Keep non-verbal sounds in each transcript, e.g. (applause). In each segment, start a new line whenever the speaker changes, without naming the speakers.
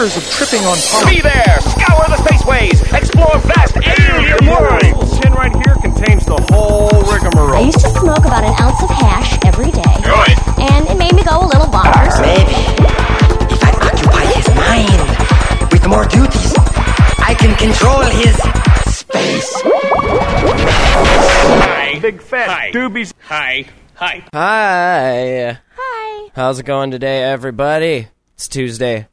fears of tripping on pollen.
Be there! Scour the spaceways! Explore vast alien worlds!
tin right here contains the whole rigmarole.
I
rigmarole.
used to smoke about an ounce of hash every day.
Good.
And it made me go a little bonkers.
Maybe if I occupy his mind with more duties, I can control his space.
Hi.
Big fat
Hi.
doobies.
Hi. Hi.
Hi.
Hi.
How's it going today, everybody? It's Tuesday,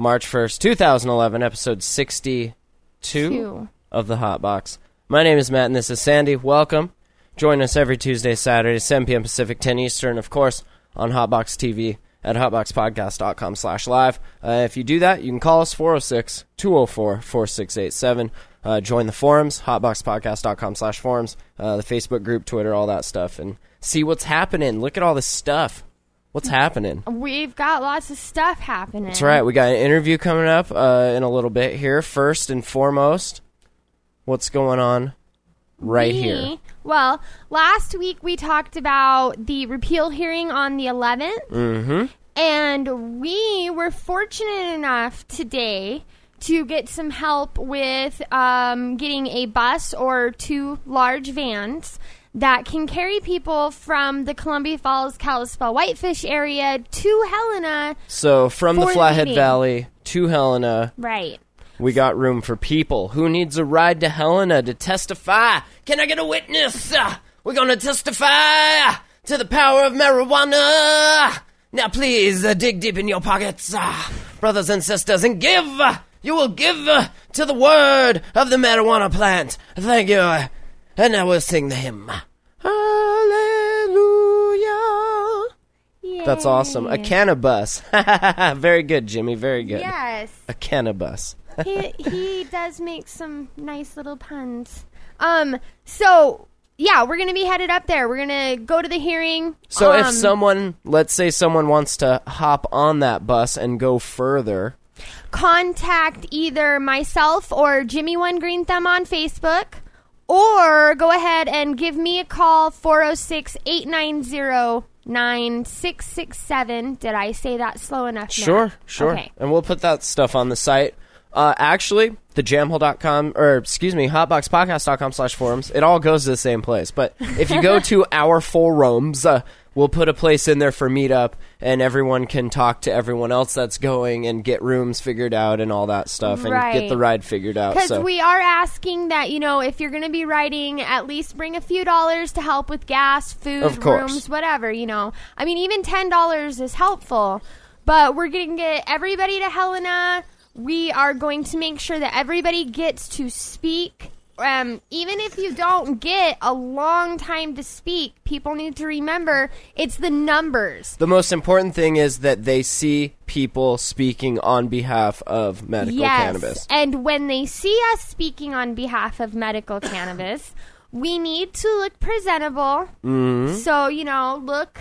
March 1st, 2011, episode 62
Two.
of the Hot Box. My name is Matt, and this is Sandy. Welcome. Join us every Tuesday, Saturday, 7 p.m. Pacific, 10 Eastern, of course, on Hotbox TV at hotboxpodcast.com slash live. Uh, if you do that, you can call us 406-204-4687. Uh, join the forums, hotboxpodcast.com slash forums, uh, the Facebook group, Twitter, all that stuff, and see what's happening. Look at all this stuff. What's happening?
We've got lots of stuff happening.
That's right. We got an interview coming up uh, in a little bit here. First and foremost, what's going on right here?
Well, last week we talked about the repeal hearing on the 11th.
Mm-hmm.
And we were fortunate enough today to get some help with um, getting a bus or two large vans that can carry people from the Columbia Falls, Kalispell, Whitefish area to Helena.
So from the Flathead. Valley to Helena,
Right.
we got room for people. Who needs a ride to Helena to testify? Can I get a witness? Uh, we're gonna testify to the power of marijuana. Now, please uh, dig deep in your pockets, uh, brothers and sisters, and give. Uh, you will give uh, to the word of the marijuana plant. Thank you. And now we'll sing the hymn. Hallelujah. That's awesome. A cannabis. (laughs) Very good, Jimmy. Very good.
Yes.
A cannabis. (laughs)
he he does make some nice little puns. Um. So yeah, we're gonna be headed up there. We're gonna go to the hearing.
So if
Um,
someone, let's say someone wants to hop on that bus and go further,
contact either myself or Jimmy One Green Thumb on Facebook, or go ahead and give me a call 406 890 9667. Did I say that slow enough? Matt?
sure, sure.
Okay.
And we'll put that stuff on the site. Uh, actually, thejamhole.com, or excuse me, hotboxpodcast.com slash forums, it all goes to the same place. But if you go (laughs) to our forums, uh, we'll put a place in there for meetup, and everyone can talk to everyone else that's going and get rooms figured out and all that stuff, and get the ride figured out.
Because
So.
we are asking that, you know, if you're going to be riding, at least bring a few dollars to help with gas, food, rooms, whatever, you know. I mean, even $10 is helpful. But we're going to get everybody to Helena. We are going to make sure that everybody gets to speak. Um, even if you don't get a long time to speak, people need to remember it's the numbers.
The most important thing is that they see people speaking on behalf of medical
yes.
cannabis.
And when they see us speaking on behalf of medical (coughs) cannabis, we need to look presentable.
Mm-hmm.
So, you know, look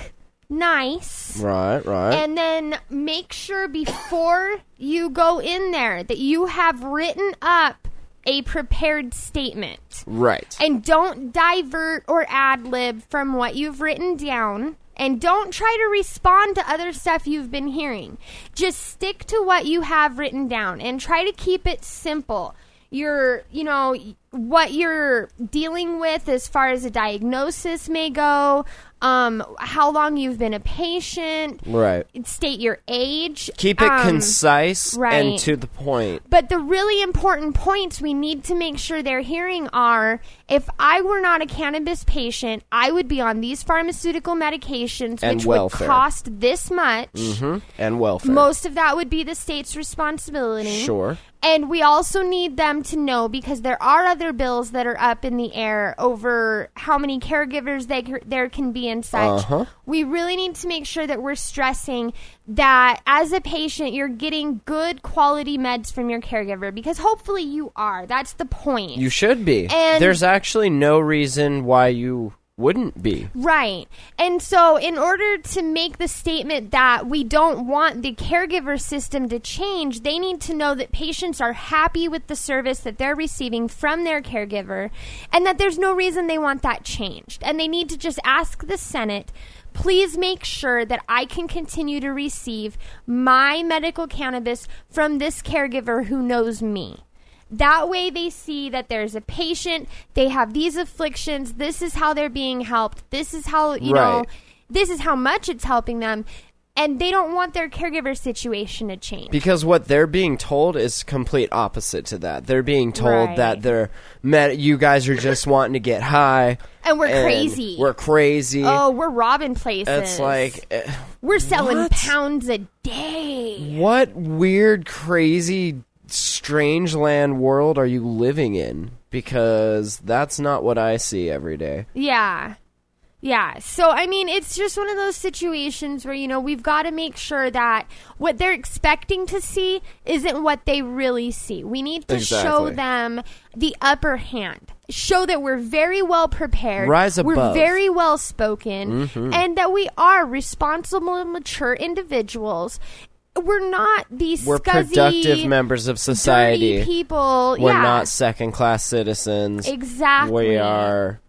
nice.
Right, right.
And then make sure before you go in there that you have written up a prepared statement.
right.
And don't divert or ad lib from what you've written down. And don't try to respond to other stuff you've been hearing. Just stick to what you have written down and try to keep it simple. Your, you know, what you're dealing with as far as a diagnosis may go, um, how long you've been a patient,
right.
state your age.
Keep it
um,
concise
right.
and to the point.
but the really important points we need to make sure they're hearing are if I were not a cannabis patient, I would be on these pharmaceutical medications,
And
which
welfare.
would cost this much.
hmm And welfare.
Most of that would be the state's responsibility.
Sure.
And we also need them to know because there are other bills that are up in the air over how many caregivers they, there can be and such.
Uh-huh.
We really need to make sure that we're stressing that as a patient, you're getting good quality meds from your caregiver because hopefully you are. That's the point.
You should be.
And-
There's actually no reason why you wouldn't be.
Right. And so, in order to make the statement that we don't want the caregiver system to change, they need to know that patients are happy with the service that they're receiving from their caregiver and that there's no reason they want that changed. And they need to just ask the Senate. Please make sure that I can continue to receive my medical cannabis from this caregiver who knows me. That way, they see that there's a patient, they have these afflictions, this is how they're being helped, this is how, you know, this is how much it's helping them. And they don't want their caregiver situation to change.
Because what they're being told is complete opposite to that. They're being told
Right.
that they're med- you guys are just wanting to get high
And we're
and
crazy.
We're crazy.
oh, we're robbing places.
it's like eh,
we're selling
what?
pounds a day.
what weird, crazy, strange land world are you living in? Because that's not what I see every day.
Yeah. Yeah. So, I mean, it's just one of those situations where, you know, we've got to make sure that what they're expecting to see isn't what they really see. We need to show them the upper hand. Show that we're very well prepared.
Rise
We're
above.
very well spoken. Mm-hmm. And that we are responsible, mature individuals. We're not these
We're
scuzzy,
productive members of society.
people.
We're
yeah.
not second class citizens.
Exactly.
We are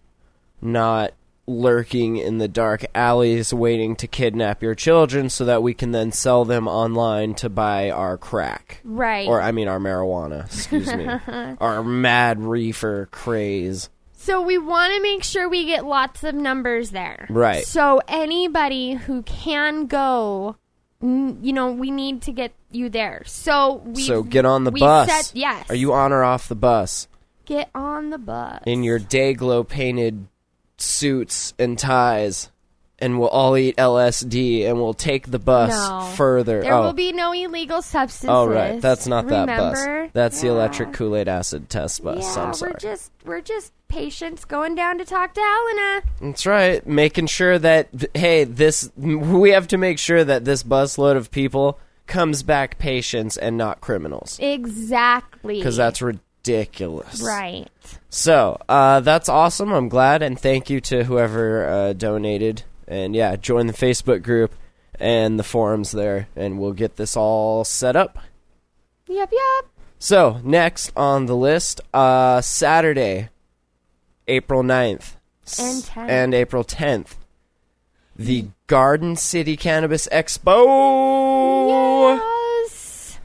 not lurking in the dark alleys waiting to kidnap your children so that we can then sell them online to buy our crack.
Right.
Or, I mean, our marijuana, excuse me. (laughs) our mad reefer craze.
So we want to make sure we get lots of numbers there.
Right.
So anybody who can go, you know, we need to get you there. So we
So get on the
we
bus.
Yes.
Are you on or off the bus?
get on the bus
In your day glow painted suits and ties. And we'll all eat LSD and we'll take the bus
No.
further.
There
oh.
will be no illegal substances.
Oh right, that's not that bus. That's the electric Kool Aid acid test bus.
Yeah,
I'm sorry.
we're just we're just patients going down to talk to Helena.
That's right. Making sure that hey, this we have to make sure that this busload of people comes back patients and not criminals
Exactly.
because that's ridiculous.
right.
So uh, that's awesome. I'm glad and thank you to whoever uh, donated. And yeah, join the Facebook group and the forums there, and we'll get this all set up.
Yep. Yep.
So, next on the list, uh, Saturday, April 9th.
And 10th.
And April 10th. The Garden City Cannabis Expo!
Yes.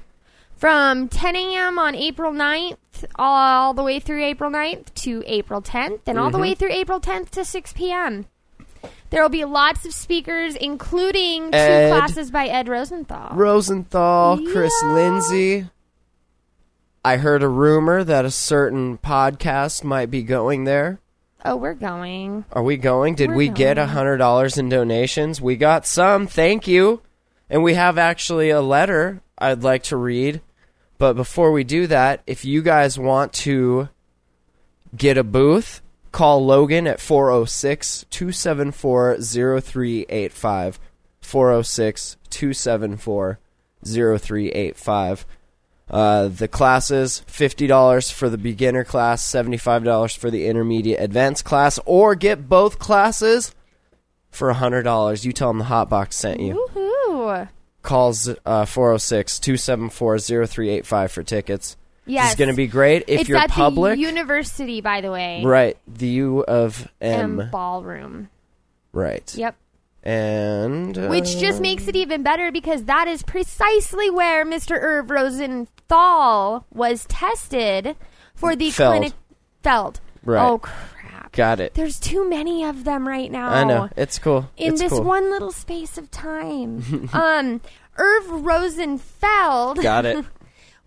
From 10 a.m. on April 9th, all the way through April 9th to April 10th, and all the
Mm-hmm.
way through April 10th to 6 p.m. There will be lots of speakers, including two
Ed.
classes by Ed Rosenthal.
Rosenthal, Chris
Yeah.
Lindsay. I heard a rumor that a certain podcast might be going there.
oh, we're going.
Are we going? Did
We're
we get a
going.
hundred dollars in donations? We got some. Thank you. And we have actually a letter I'd like to read. But before we do that, if you guys want to get a booth, call Logan at 406 274 0385. 406 274 0385. Uh, the classes $50 for the beginner class, $75 for the intermediate advanced class, or get both classes for $100. You tell them the Hotbox sent you.
Woohoo!
Calls uh, 406 274 0385 for tickets.
Yes.
This is going to be great if
it's
you're
at
public.
the university, by the way.
right. The U of M.
M ballroom.
right.
Yep.
And. Uh,
Which just makes it even better because that is precisely where Mr. Irv Rosenthal was tested for the
Feld.
clinic. Feld.
Right.
Oh crap!
Got it.
There's too many of them right now.
I know. It's cool.
In
it's
this
cool.
one little space of time, (laughs) um, Irv Rosenfeld
Got it. (laughs)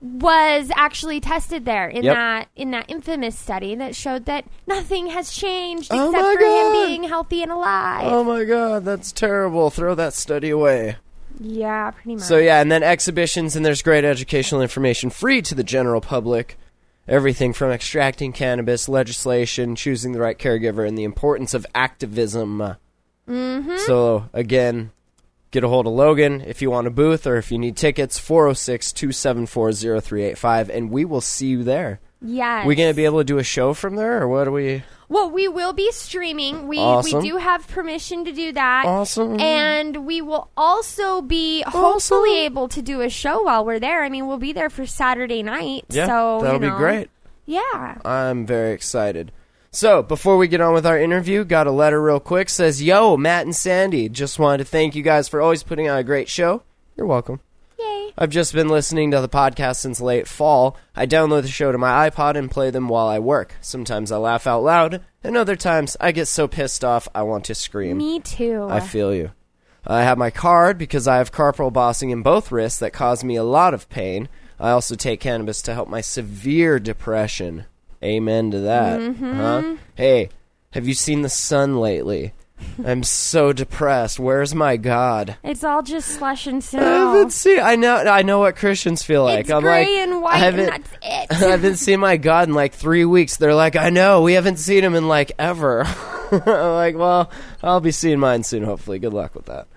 was actually tested there in
Yep.
that in that infamous study that showed that nothing has changed
Oh
except
my
for
God.
him being healthy and alive.
Oh my god, that's terrible. Throw that study away.
yeah, pretty much.
So yeah, and then exhibitions and there's great educational information free to the general public. Everything from extracting cannabis, legislation, choosing the right caregiver, and the importance of activism. Mm-hmm. So again, get a hold of Logan if you want a booth or if you need tickets, 406 274 0385, and we will see you there.
Yes.
We going to be able to do a show from there, or what are we?
Well, we will be streaming. We
Awesome.
we do have permission to do that.
Awesome.
And we will also be
Awesome.
hopefully able to do a show while we're there. I mean, we'll be there for Saturday night.
Yeah,
so
that'll
you
be great.
Yeah.
I'm very excited. So, before we get on with our interview, got a letter real quick. Says, Yo, Matt and Sandy, just wanted to thank you guys for always putting on a great show. You're welcome.
Yay.
I've just been listening to the podcast since late fall. I download the show to my iPod and play them while I work. Sometimes I laugh out loud, and other times I get so pissed off I want to scream.
Me too.
I feel you. I have my card because I have carpal bossing in both wrists that cause me a lot of pain. I also take cannabis to help my severe depression. Amen to that. Huh? Hey, have you seen the sun lately? I'm so depressed. Where's my God?
it's all just slush and
I
snow.
haven't seen. I know. I know what Christians feel like.
it's
I'm
gray
like,
and
I
white,
haven't.
and that's (laughs)
I haven't seen my God in like three weeks. They're like, I know. We haven't seen him in like ever. (laughs) I'm like, well, I'll be seeing mine soon. Hopefully, good luck with that.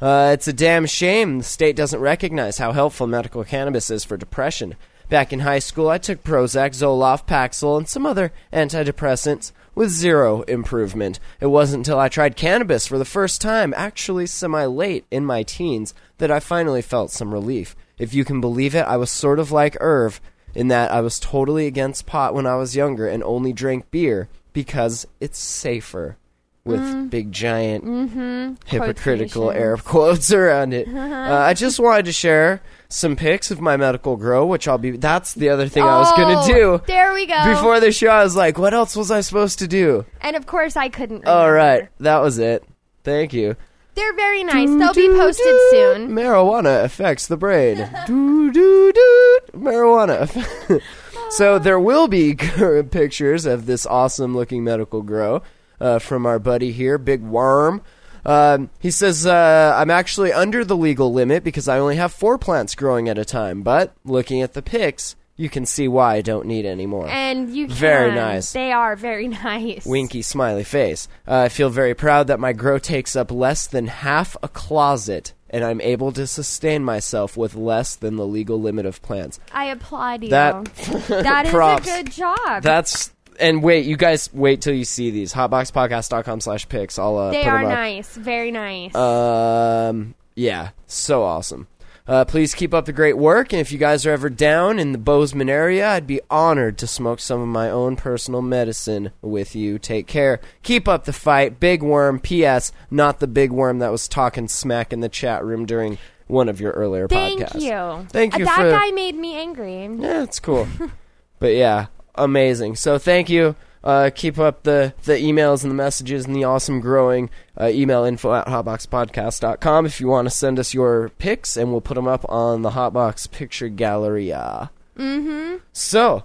Uh, it's a damn shame the state doesn't recognize how helpful medical cannabis is for depression. Back in high school, I took Prozac, Zoloft, Paxil, and some other antidepressants with zero improvement. It wasn't until I tried cannabis for the first time, actually semi late in my teens, that I finally felt some relief. If you can believe it, I was sort of like Irv in that I was totally against pot when I was younger and only drank beer because it's safer. With mm-hmm. big giant mm-hmm. hypocritical
Quotations.
air (laughs) quotes around it. Uh-huh. uh, I just wanted to share some pics of my medical grow, which I'll be. That's the other thing I was
Oh,
gonna do.
There we go.
Before the show, I was like, "What else was I supposed to do?"
and of course, I couldn't.
All
remember.
right, that was it. Thank you.
They're very nice. They'll be posted soon.
Marijuana affects the brain. (laughs) do do do. Marijuana. (laughs) so there will be pictures of this awesome looking medical grow uh, from our buddy here, Big Worm. Um, he says, uh, I'm actually under the legal limit because I only have four plants growing at a time, but looking at the pics, you can see why I don't need any more.
And you can.
Very nice.
They are very (laughs) nice.
Winky smiley face. Uh, I feel very proud that my grow takes up less than half a closet, and I'm able to sustain myself with less than the legal limit of plants.
I applaud you.
That-
that (laughs) is a good job.
That's and wait, you guys wait till you see these hotboxpodcast.com slash pics. I'll uh,
they
put
are
them up.
nice. Very nice.
Um, yeah, so awesome. Uh, please keep up the great work, and if you guys are ever down in the Bozeman area, I'd be honored to smoke some of my own personal medicine with you. Take care. Keep up the fight. Big Worm, P.S., not the big worm that was talking smack in the chat room during one of your earlier
Thank
podcasts.
Thank you.
Thank you
That
for-
guy made me angry.
Yeah, it's cool. (laughs) but yeah, amazing. So thank you. Uh, keep up the, the emails and the messages and the awesome growing. Uh, email info at hotboxpodcast.com if you want to send us your pics, and we'll put them up on the Hotbox Picture Gallery. Mm-hmm. So,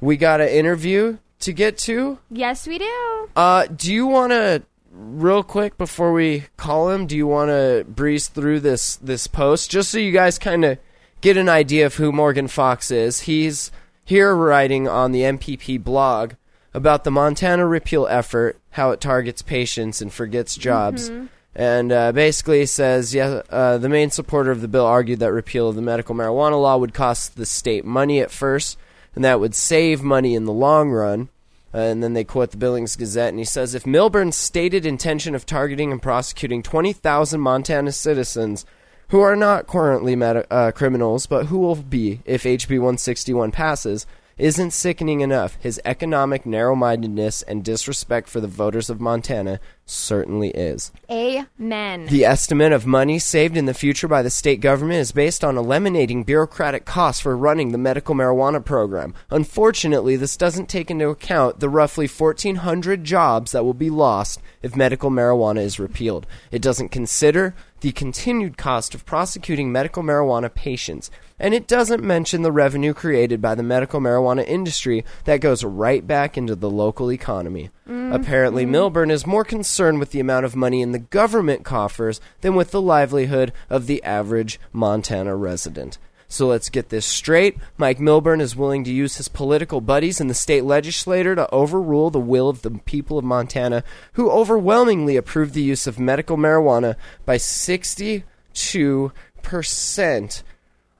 we got an interview to get to.
Yes, we do.
Uh, do you want to, real quick before we call him, do you want to breeze through this this post just so you guys kind of get an idea of who Morgan Fox is? He's here writing on the MPP blog about the Montana repeal effort, how it targets patients and forgets jobs. And uh, basically says, yeah, uh, the main supporter of the bill argued that repeal of the medical marijuana law would cost the state money at first, and that would save money in the long run. Uh, and then they quote the Billings Gazette, and he says If Milburn's stated intention of targeting and prosecuting 20,000 Montana citizens who are not currently meta- uh, criminals, but who will be if HB 161 passes, isn't sickening enough, his economic narrow mindedness and disrespect for the voters of Montana certainly is.
Amen.
The estimate of money saved in the future by the state government is based on eliminating bureaucratic costs for running the medical marijuana program. Unfortunately, this doesn't take into account the roughly 1,400 jobs that will be lost if medical marijuana is repealed. It doesn't consider the continued cost of prosecuting medical marijuana patients. And it doesn't mention the revenue created by the medical marijuana industry that goes right back into the local economy. Mm-hmm. Apparently, mm-hmm. Milburn is more concerned with the amount of money in the government coffers than with the livelihood of the average Montana resident. So let's get this straight. Mike Milburn is willing to use his political buddies in the state legislature to overrule the will of the people of Montana, who overwhelmingly approved the use of medical marijuana by 62%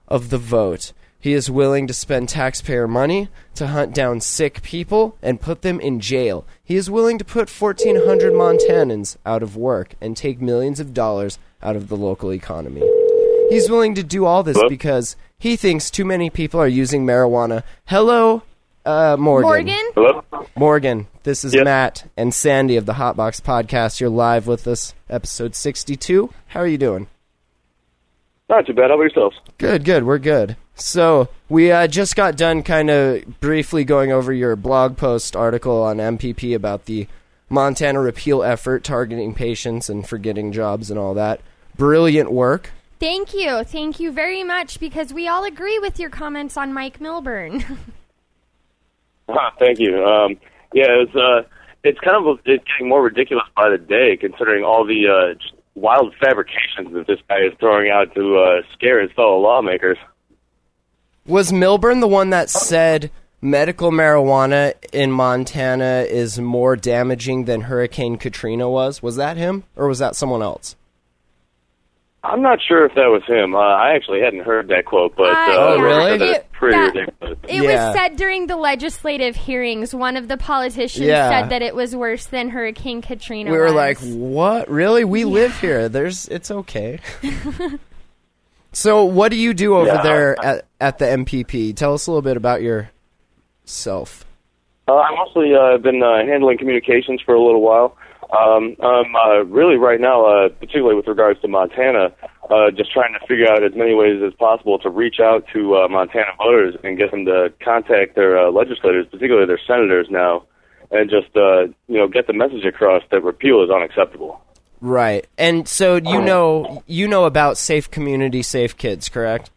of the vote. He is willing to spend taxpayer money to hunt down sick people and put them in jail. He is willing to put 1,400 Montanans out of work and take millions of dollars out of the local economy. He's willing to do all this
Hello?
because he thinks too many people are using marijuana. Hello, uh, Morgan.
Morgan?
Hello?
Morgan, this is
Yes.
Matt and Sandy of the Hotbox Podcast. You're live with us, episode 62. How are you doing?
Not too bad. How about yourselves?
Good, good. We're good. So we uh, just got done kind of briefly going over your blog post article on MPP about the Montana repeal effort targeting patients and forgetting jobs and all that. Brilliant work.
Thank you. Thank you very much because we all agree with your comments on Mike Milburn. (laughs) (laughs)
Ah, thank you. Um, yeah, it's uh, it's kind of it's getting more ridiculous by the day, considering all the uh, wild fabrications that this guy is throwing out to uh, scare his fellow lawmakers.
Was Milburn the one that said medical marijuana in Montana is more damaging than Hurricane Katrina was? Was that him or was that someone else?
I'm not sure if that was him. Uh, I actually hadn't heard that quote, but
I-
uh,
Oh, really?
that
It-
pretty
that-
ridiculous.
It
Yeah.
was said during the legislative hearings. One of the politicians
Yeah.
said that it was worse than Hurricane Katrina.
We were
was.
like, "What? Really? We live here. There's it's okay." so, what do you do over
Yeah.
there at, at the MPP? Tell us a little bit about yourself.
Uh, I mostly uh, been uh, handling communications for a little while. Um, um, uh, really, right now, uh, particularly with regards to Montana, uh, just trying to figure out as many ways as possible to reach out to uh, Montana voters and get them to contact their uh, legislators, particularly their senators now, and just uh, you know get the message across that repeal is unacceptable.
Right. And so you know you know about Safe Community, Safe Kids, correct?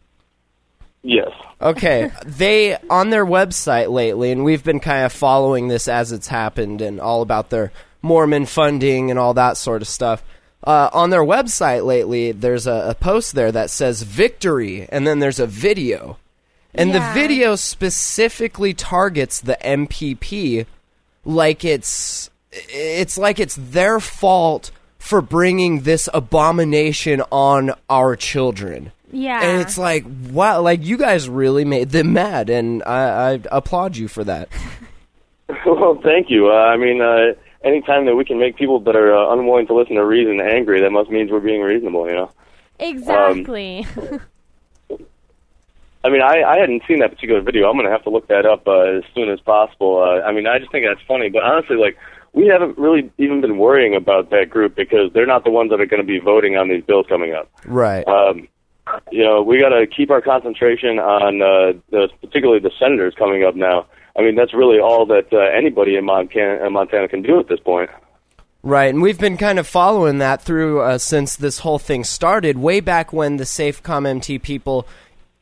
Yes.
Okay. (laughs) they on their website lately, and we've been kind of following this as it's happened, and all about their Mormon funding and all that sort of stuff. Uh, on their website lately, there's a, a post there that says "victory," and then there's a video, and
Yeah.
the video specifically targets the MPP, like it's it's like it's their fault for bringing this abomination on our children.
yeah.
And it's like, wow, like you guys really made them mad, and I, I applaud you for that. (laughs)
well, thank you. Uh, I mean, uh, anytime that we can make people that are uh, unwilling to listen to reason angry, that must mean we're being reasonable. You know.
exactly.
I mean, I, I hadn't seen that particular video. I'm going to have to look that up uh, as soon as possible. Uh, I mean, I just think that's funny. But honestly, like, we haven't really even been worrying about that group because they're not the ones that are going to be voting on these bills coming up.
Right.
Um, you know, we got to keep our concentration on uh, the, particularly the senators coming up now. I mean, that's really all that uh, anybody in Montana, in Montana can do at this point.
Right, and we've been kind of following that through uh, since this whole thing started, way back when the SafeCom MT people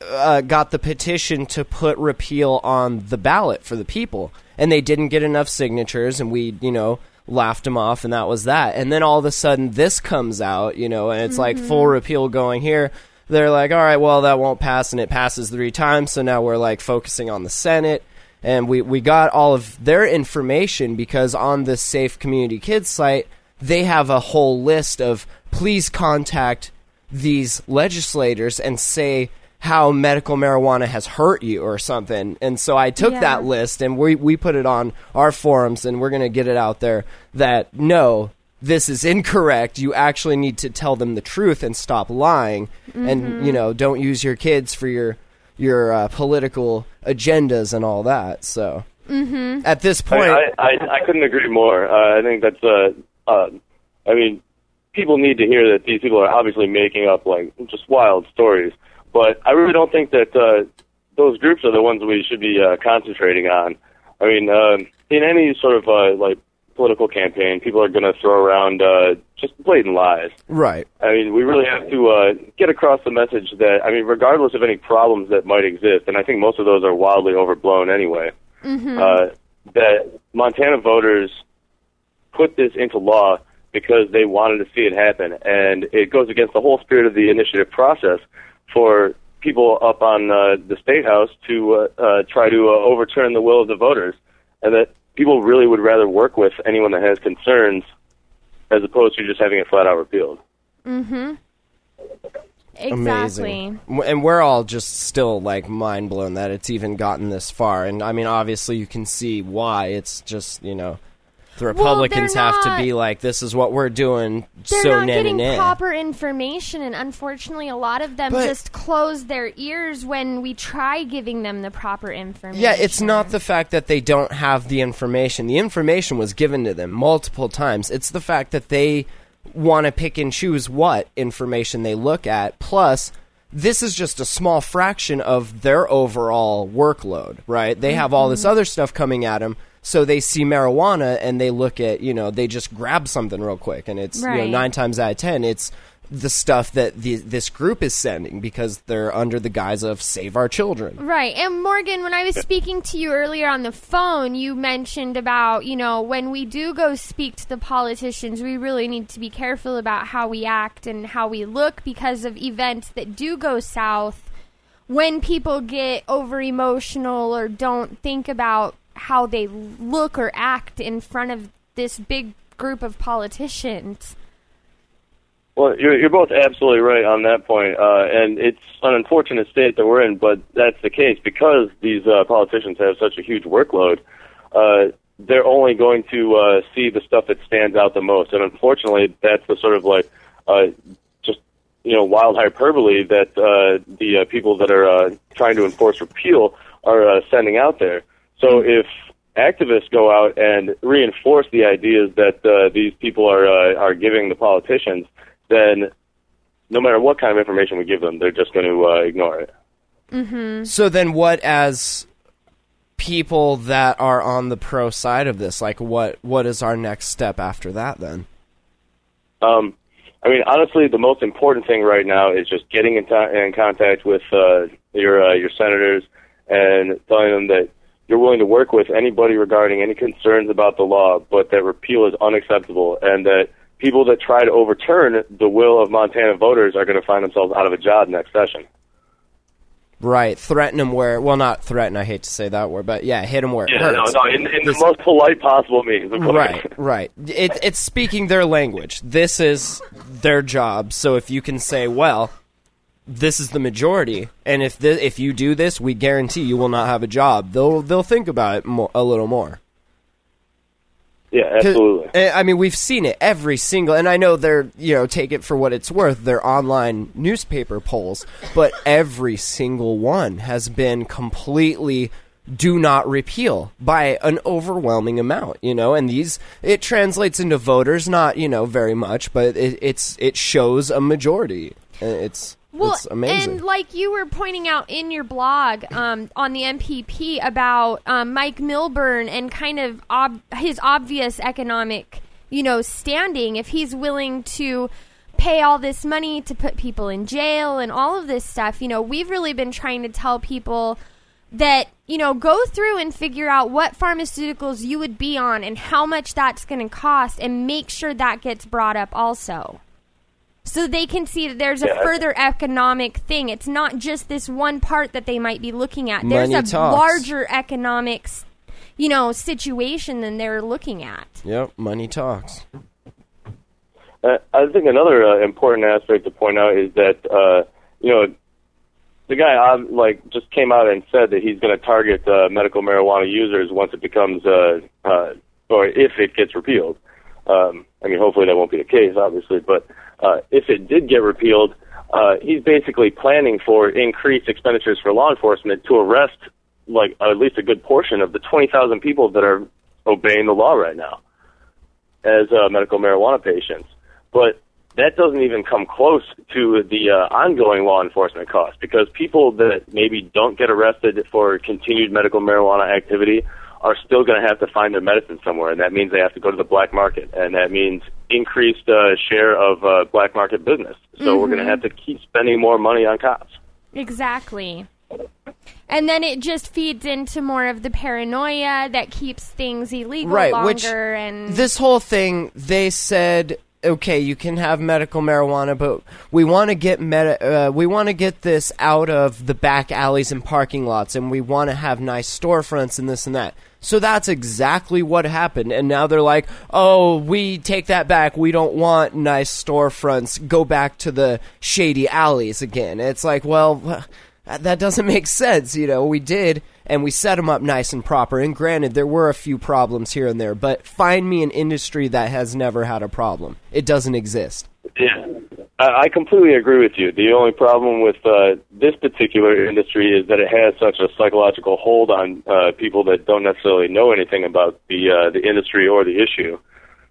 uh, got the petition to put repeal on the ballot for the people, and they didn't get enough signatures, and we, you know, laughed them off, and that was that. And then all of a sudden, this comes out, you know, and it's like full repeal going here. They're like, all right, well, that won't pass, and it passes three times, so now we're like focusing on the Senate and we, we got all of their information because on the Safe Community Kids site, they have a whole list of please contact these legislators and say how medical marijuana has hurt you or something. And so I took
Yeah.
that list and we, we put it on our forums and we're going to get it out there that no, this is incorrect. You actually need to tell them the truth and stop lying. And, mm-hmm. you know, don't use your kids for your your uh, political agendas and all that. So at this
I,
point,
I, I, I couldn't agree more. Uh, I think that's, uh, uh, I mean, people need to hear that these people are obviously making up like just wild stories. But I really don't think that uh, those groups are the ones we should be uh, concentrating on. I mean, um in any sort of uh, like political campaign, people are going to throw around uh, just blatant lies.
right?
I mean, we really have to uh, get across the message that, I mean, regardless of any problems that might exist, and I think most of those are wildly overblown anyway, uh, that Montana voters put this into law because they wanted to see it happen, and it goes against the whole spirit of the initiative process for people up on uh, the state house to uh, uh, try to uh, overturn the will of the voters, and that people really would rather work with anyone that has concerns as opposed to just having it flat out repealed. Mm-hmm.
Exactly.
Amazing. And we're all just still like mind blown that it's even gotten this far. And I mean, obviously, you can see why. It's just, you know, the Republicans
they're
have to be like, this is what we're doing.
They're
so
not
na- na-
getting
na.
proper information, and unfortunately, a lot of them
But-
just close their ears when we try giving them the proper information.
Yeah, it's not the fact that they don't have the information. The information was given to them multiple times. It's the fact that they want to pick and choose what information they look at. Plus, this is just a small fraction of their overall workload, right? They have all this mm-hmm. other stuff coming at them. So they see marijuana and they look at, you know, they just grab something real quick. And it's, you know, nine times out of ten, it's the stuff that the, this group is sending because they're under the guise of save our children.
Right. And Morgan, when I was speaking to you earlier on the phone, you mentioned about, you know, when we do go speak to the politicians, we really need to be careful about how we act and how we look because of events that do go south. When people get over emotional or don't think about how they look or act in front of this big group of politicians.
Well, you're, you're both absolutely right on that point, uh, and it's an unfortunate state that we're in, but that's the case because these uh, politicians have such a huge workload. Uh, they're only going to uh, see the stuff that stands out the most, and unfortunately, that's the sort of like uh, just you know wild hyperbole that uh, the uh, people that are uh, trying to enforce repeal are uh, sending out there. So if activists go out and reinforce the ideas that uh, these people are uh, are giving the politicians, then no matter what kind of information we give them, they're just going to uh, ignore it.
So then, what as people that are on the pro side of this, like what what is our next step after that? Then
Um, I mean, honestly, the most important thing right now is just getting in, to- in contact with uh, your uh, your senators and telling them that you're willing to work with anybody regarding any concerns about the law, but that repeal is unacceptable, and that people that try to overturn the will of Montana voters are going to find themselves out of a job next session.
right, threaten them where well, not threaten. I hate to say that word, but yeah, hit them where it
Yeah, no,
hurts.
no, in, in the most polite possible means. Of course.
Right, right. It, it's speaking their language. This is their job. So if you can say, well, this is the majority, and if if you do this, we guarantee you will not have a job. They'll they'll think about it mo- a little more.
Yeah, absolutely.
eh, I mean, we've seen it every single, and I know they're you know take it for what it's worth. They're online newspaper polls, but every single one has been completely do not repeal by an overwhelming amount. You know, and these it translates into voters, not you know very much, but it, it's it shows a majority. Uh, It's
Well,
it's amazing.
and like you were pointing out in your blog um, on the MPP about um, Mike Milburn and kind of ob- his obvious economic, you know, standing. If he's willing to pay all this money to put people in jail and all of this stuff, you know, we've really been trying to tell people that you know go through and figure out what pharmaceuticals you would be on and how much that's going to cost and make sure that gets brought up also so they can see that there's a
Yeah.
further economic thing. It's not just this one part that they might be looking at. There's
Money
a
talks.
larger economics, you know, situation than they're looking at.
yep, money talks.
Uh, I think another uh, important aspect to point out is that uh, you know the guy um, like just came out and said that he's going to target uh, medical marijuana users once it becomes uh, uh, or if it gets repealed. Um, I mean, hopefully that won't be the case, obviously, but uh, if it did get repealed, uh, he's basically planning for increased expenditures for law enforcement to arrest like at least a good portion of the 20,000 people that are obeying the law right now as uh, medical marijuana patients. But that doesn't even come close to the uh, ongoing law enforcement costs because people that maybe don't get arrested for continued medical marijuana activity are still going to have to find their medicine somewhere, and that means they have to go to the black market, and that means increased uh, share of uh, black market business. So we're going to have to keep spending more money on cops.
Exactly. And then it just feeds into more of the paranoia that keeps things illegal
right
longer
which
and
this whole thing they said okay, you can have medical marijuana, but we want to get meta, uh, we want to get this out of the back alleys and parking lots, and we want to have nice storefronts and this and that. So that's exactly what happened. And now they're like, oh, we take that back. We don't want nice storefronts. Go back to the shady alleys again. It's like, well, (laughs) that doesn't make sense. You know, we did, and we set them up nice and proper. And granted, there were a few problems here and there, but find me an industry that has never had a problem. It doesn't exist.
Yeah, I completely agree with you. The only problem with uh, this particular industry is that it has such a psychological hold on uh, people that don't necessarily know anything about the uh, the industry or the issue.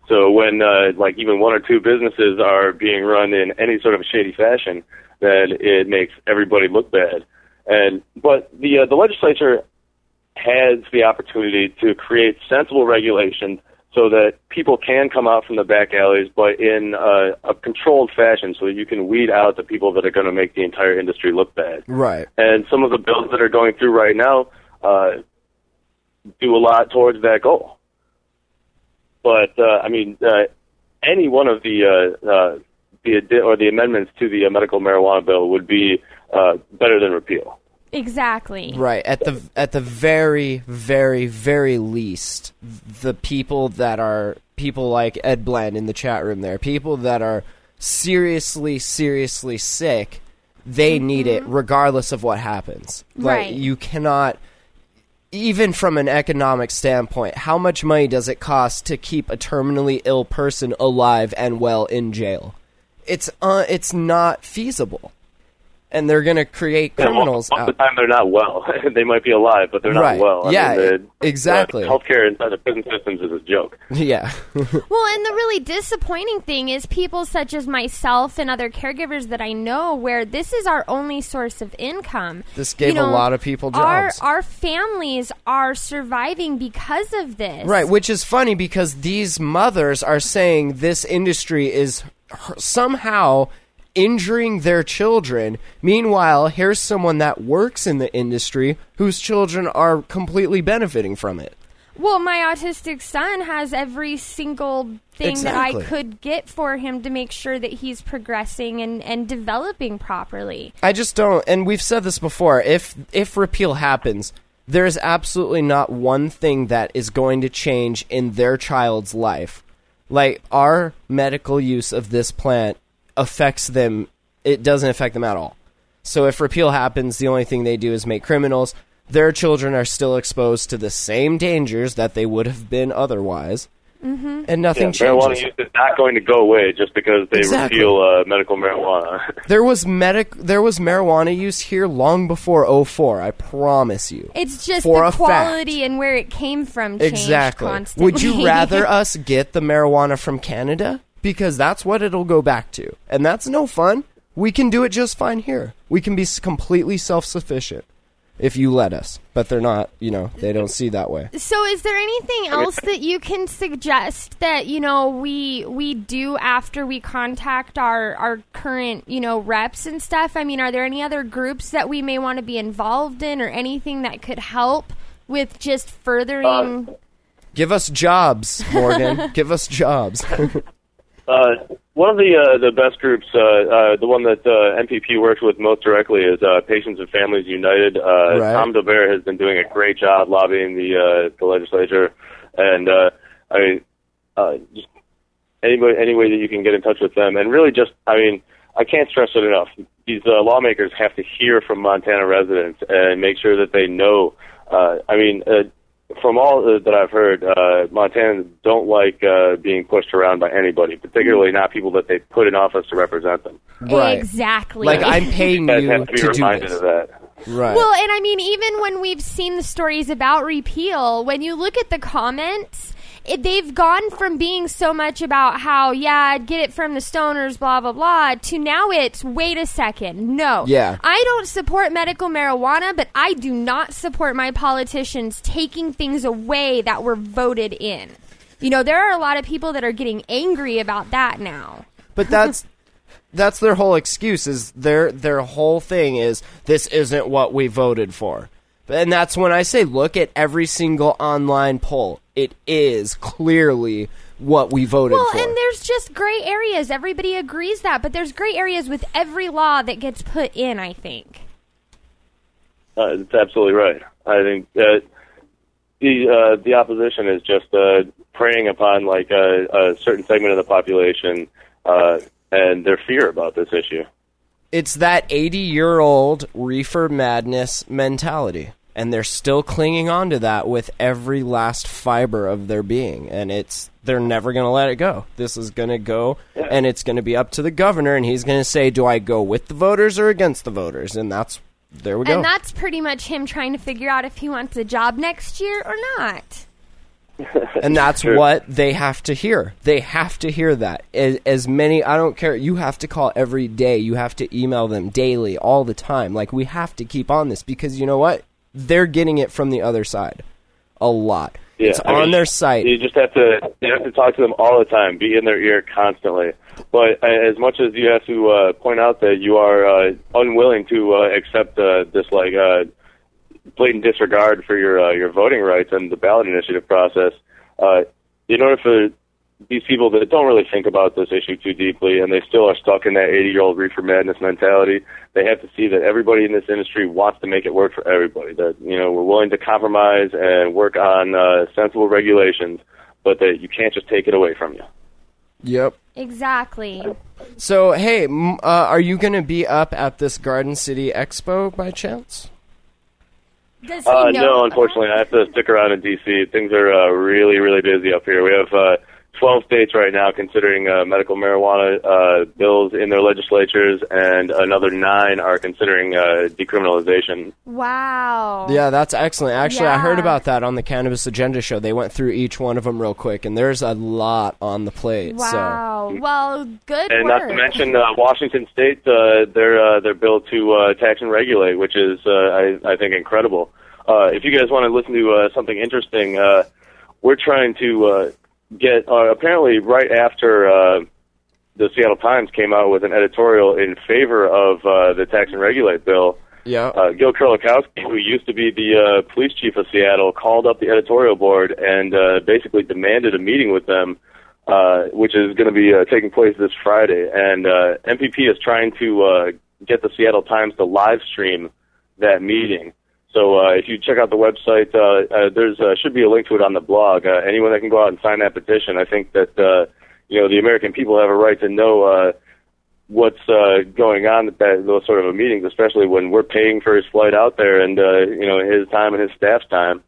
So when uh, like even one or two businesses are being run in any sort of shady fashion, then it makes everybody look bad. And but the uh, the legislature has the opportunity to create sensible regulations so that people can come out from the back alleys, but in uh, a controlled fashion, so that you can weed out the people that are going to make the entire industry look bad.
Right.
And some of the bills that are going through right now uh, do a lot towards that goal. But uh, I mean, uh, any one of the uh, uh, the or the amendments to the uh, medical marijuana bill would be uh, better than repeal.
Exactly.
Right at the at the very very very least, the people that are people like Ed Bland in the chat room there, people that are seriously seriously sick, they need it regardless of what happens.
Right.
Like you cannot even from an economic standpoint, how much money does it cost to keep a terminally ill person alive and well in jail? It's uh, it's not feasible. And they're going to create
Yeah, well,
criminals
most of the time they're not well. (laughs) they might be alive, but they're not
Right.
well. I
Yeah,
mean, the,
exactly.
Uh, healthcare inside the prison systems is a joke. (laughs)
yeah. (laughs)
Well, and the really disappointing thing is people such as myself and other caregivers that I know where this is our only source of income.
This gave
You
a lot of people jobs.
our our families are surviving because of this.
Right, which is funny because these mothers are saying this industry is somehow injuring their children. Meanwhile, here's someone that works in the industry whose children are completely benefiting from it.
Well, my autistic son has every single thing
Exactly.
that I could get for him to make sure that he's progressing and, and developing properly.
I just don't and we've said this before, if if repeal happens, there's absolutely not one thing that is going to change in their child's life. Like our medical use of this plant affects them it doesn't affect them at all. So if repeal happens, the only thing they do is make criminals. Their children are still exposed to the same dangers that they would have been otherwise. Mm-hmm. And nothing
Yeah, marijuana
changes.
use is not going to go away just because they
Exactly.
repeal uh, medical marijuana. (laughs)
There was medic there was marijuana use here long before 04, I promise you.
It's just
For
the
a fact.
quality and where it came from changed
Exactly.
constantly.
Would you rather (laughs) us get the marijuana from Canada? Because that's what it'll go back to. And that's no fun. We can do it just fine here. We can be completely self sufficient if you let us. But they're not, you know, they don't see that way.
So, is there anything else that you can suggest that you know we we do after we contact our our current you know reps and stuff? I mean, are there any other groups that we may want to be involved in, or anything that could help with just furthering?
Uh, give us jobs, Morgan. (laughs) Give us jobs. (laughs)
Uh, one of the uh, the best groups, uh, uh, the one that uh, MPP works with most directly, is uh, Patients and Families United. Uh,
Right.
Tom Daubert has been doing a great job lobbying the uh, the legislature, and uh, I mean, uh, just any way, any way that you can get in touch with them, and really just, I mean, I can't stress it enough. These uh, lawmakers have to hear from Montana residents and make sure that they know. Uh, I mean. Uh, from all that I've heard, uh, Montanans don't like uh, being pushed around by anybody, particularly not people that they put in office to represent them.
right.
Exactly.
Like I'm paying
Guys
you
have to be
to do this.
of that.
Right.
Well, and I mean, even when we've seen the stories about repeal, when you look at the comments, it, they've gone from being so much about how, yeah, I'd get it from the stoners, blah, blah, blah, to now it's, wait a second, no.
Yeah.
I don't support medical marijuana, but I do not support my politicians taking things away that were voted in. You know, there are a lot of people that are getting angry about that now.
But that's (laughs) that's their whole excuse is their their whole thing is this isn't what we voted for. And that's when I say look at every single online poll. It is clearly what we voted for.
Well,
for.
and there's just gray areas. Everybody agrees that, but there's gray areas with every law that gets put in. I think.
Uh, that's absolutely right. I think that the uh, the opposition is just uh, preying upon like a, a certain segment of the population uh, and their fear about this issue.
it's that 80 year old reefer madness mentality and they're still clinging on to that with every last fiber of their being and it's they're never going to let it go this is going to go and it's going to be up to the governor and he's going to say do i go with the voters or against the voters and that's there we go
And that's pretty much him trying to figure out if he wants a job next year or not. (laughs)
and that's
Sure.
what they have to hear. They have to hear that. As, as many, I don't care. You have to call every day. You have to email them daily, all the time. Like we have to keep on this because you know what? They're getting it from the other side, a lot.
Yeah,
it's
I
on
mean,
their site.
You just have to you have to talk to them all the time, be in their ear constantly. But uh, as much as you have to uh, point out that you are uh, unwilling to uh, accept uh, this like uh, blatant disregard for your uh, your voting rights and the ballot initiative process, uh, in order for these people that don't really think about this issue too deeply and they still are stuck in that 80 year old reefer madness mentality, they have to see that everybody in this industry wants to make it work for everybody. That, you know, we're willing to compromise and work on uh, sensible regulations, but that you can't just take it away from you.
Yep.
Exactly.
So hey, m- uh, are you going to be up at this Garden City Expo by chance?
Does he
Uh,
know?
no, unfortunately, I have to stick around in D.C. Things are uh, really, really busy up here. We have uh, 12 states right now considering uh, medical marijuana uh, bills in their legislatures, and another nine are considering uh, decriminalization.
Wow.
Yeah, that's excellent. Actually, I heard about that on the Cannabis Agenda show. They went through each one of them real quick, and there's a lot on the plate. So.
Wow. Well, good
And
work.
not to mention uh, Washington State, uh, their uh, their bill to uh, tax and regulate, which is uh, I, I think incredible. Uh, if you guys want to listen to uh, something interesting, uh, we're trying to uh, get uh, apparently right after uh, the Seattle Times came out with an editorial in favor of uh, the tax and regulate bill.
Yeah.
Uh, Gil Kerlikowske, who used to be the uh, police chief of Seattle, called up the editorial board and uh, basically demanded a meeting with them, uh, which is going to be uh, taking place this Friday. And uh, MPP is trying to uh, get the Seattle Times to live stream that meeting. So uh, if you check out the website, uh, uh, there's uh, should be a link to it on the blog. Uh, anyone that can go out and sign that petition, I think that uh, you know the American people have a right to know. Uh, what's uh, going on at that those sort of meetings, especially when we're paying for his flight out there and uh, you know his time and his staff's time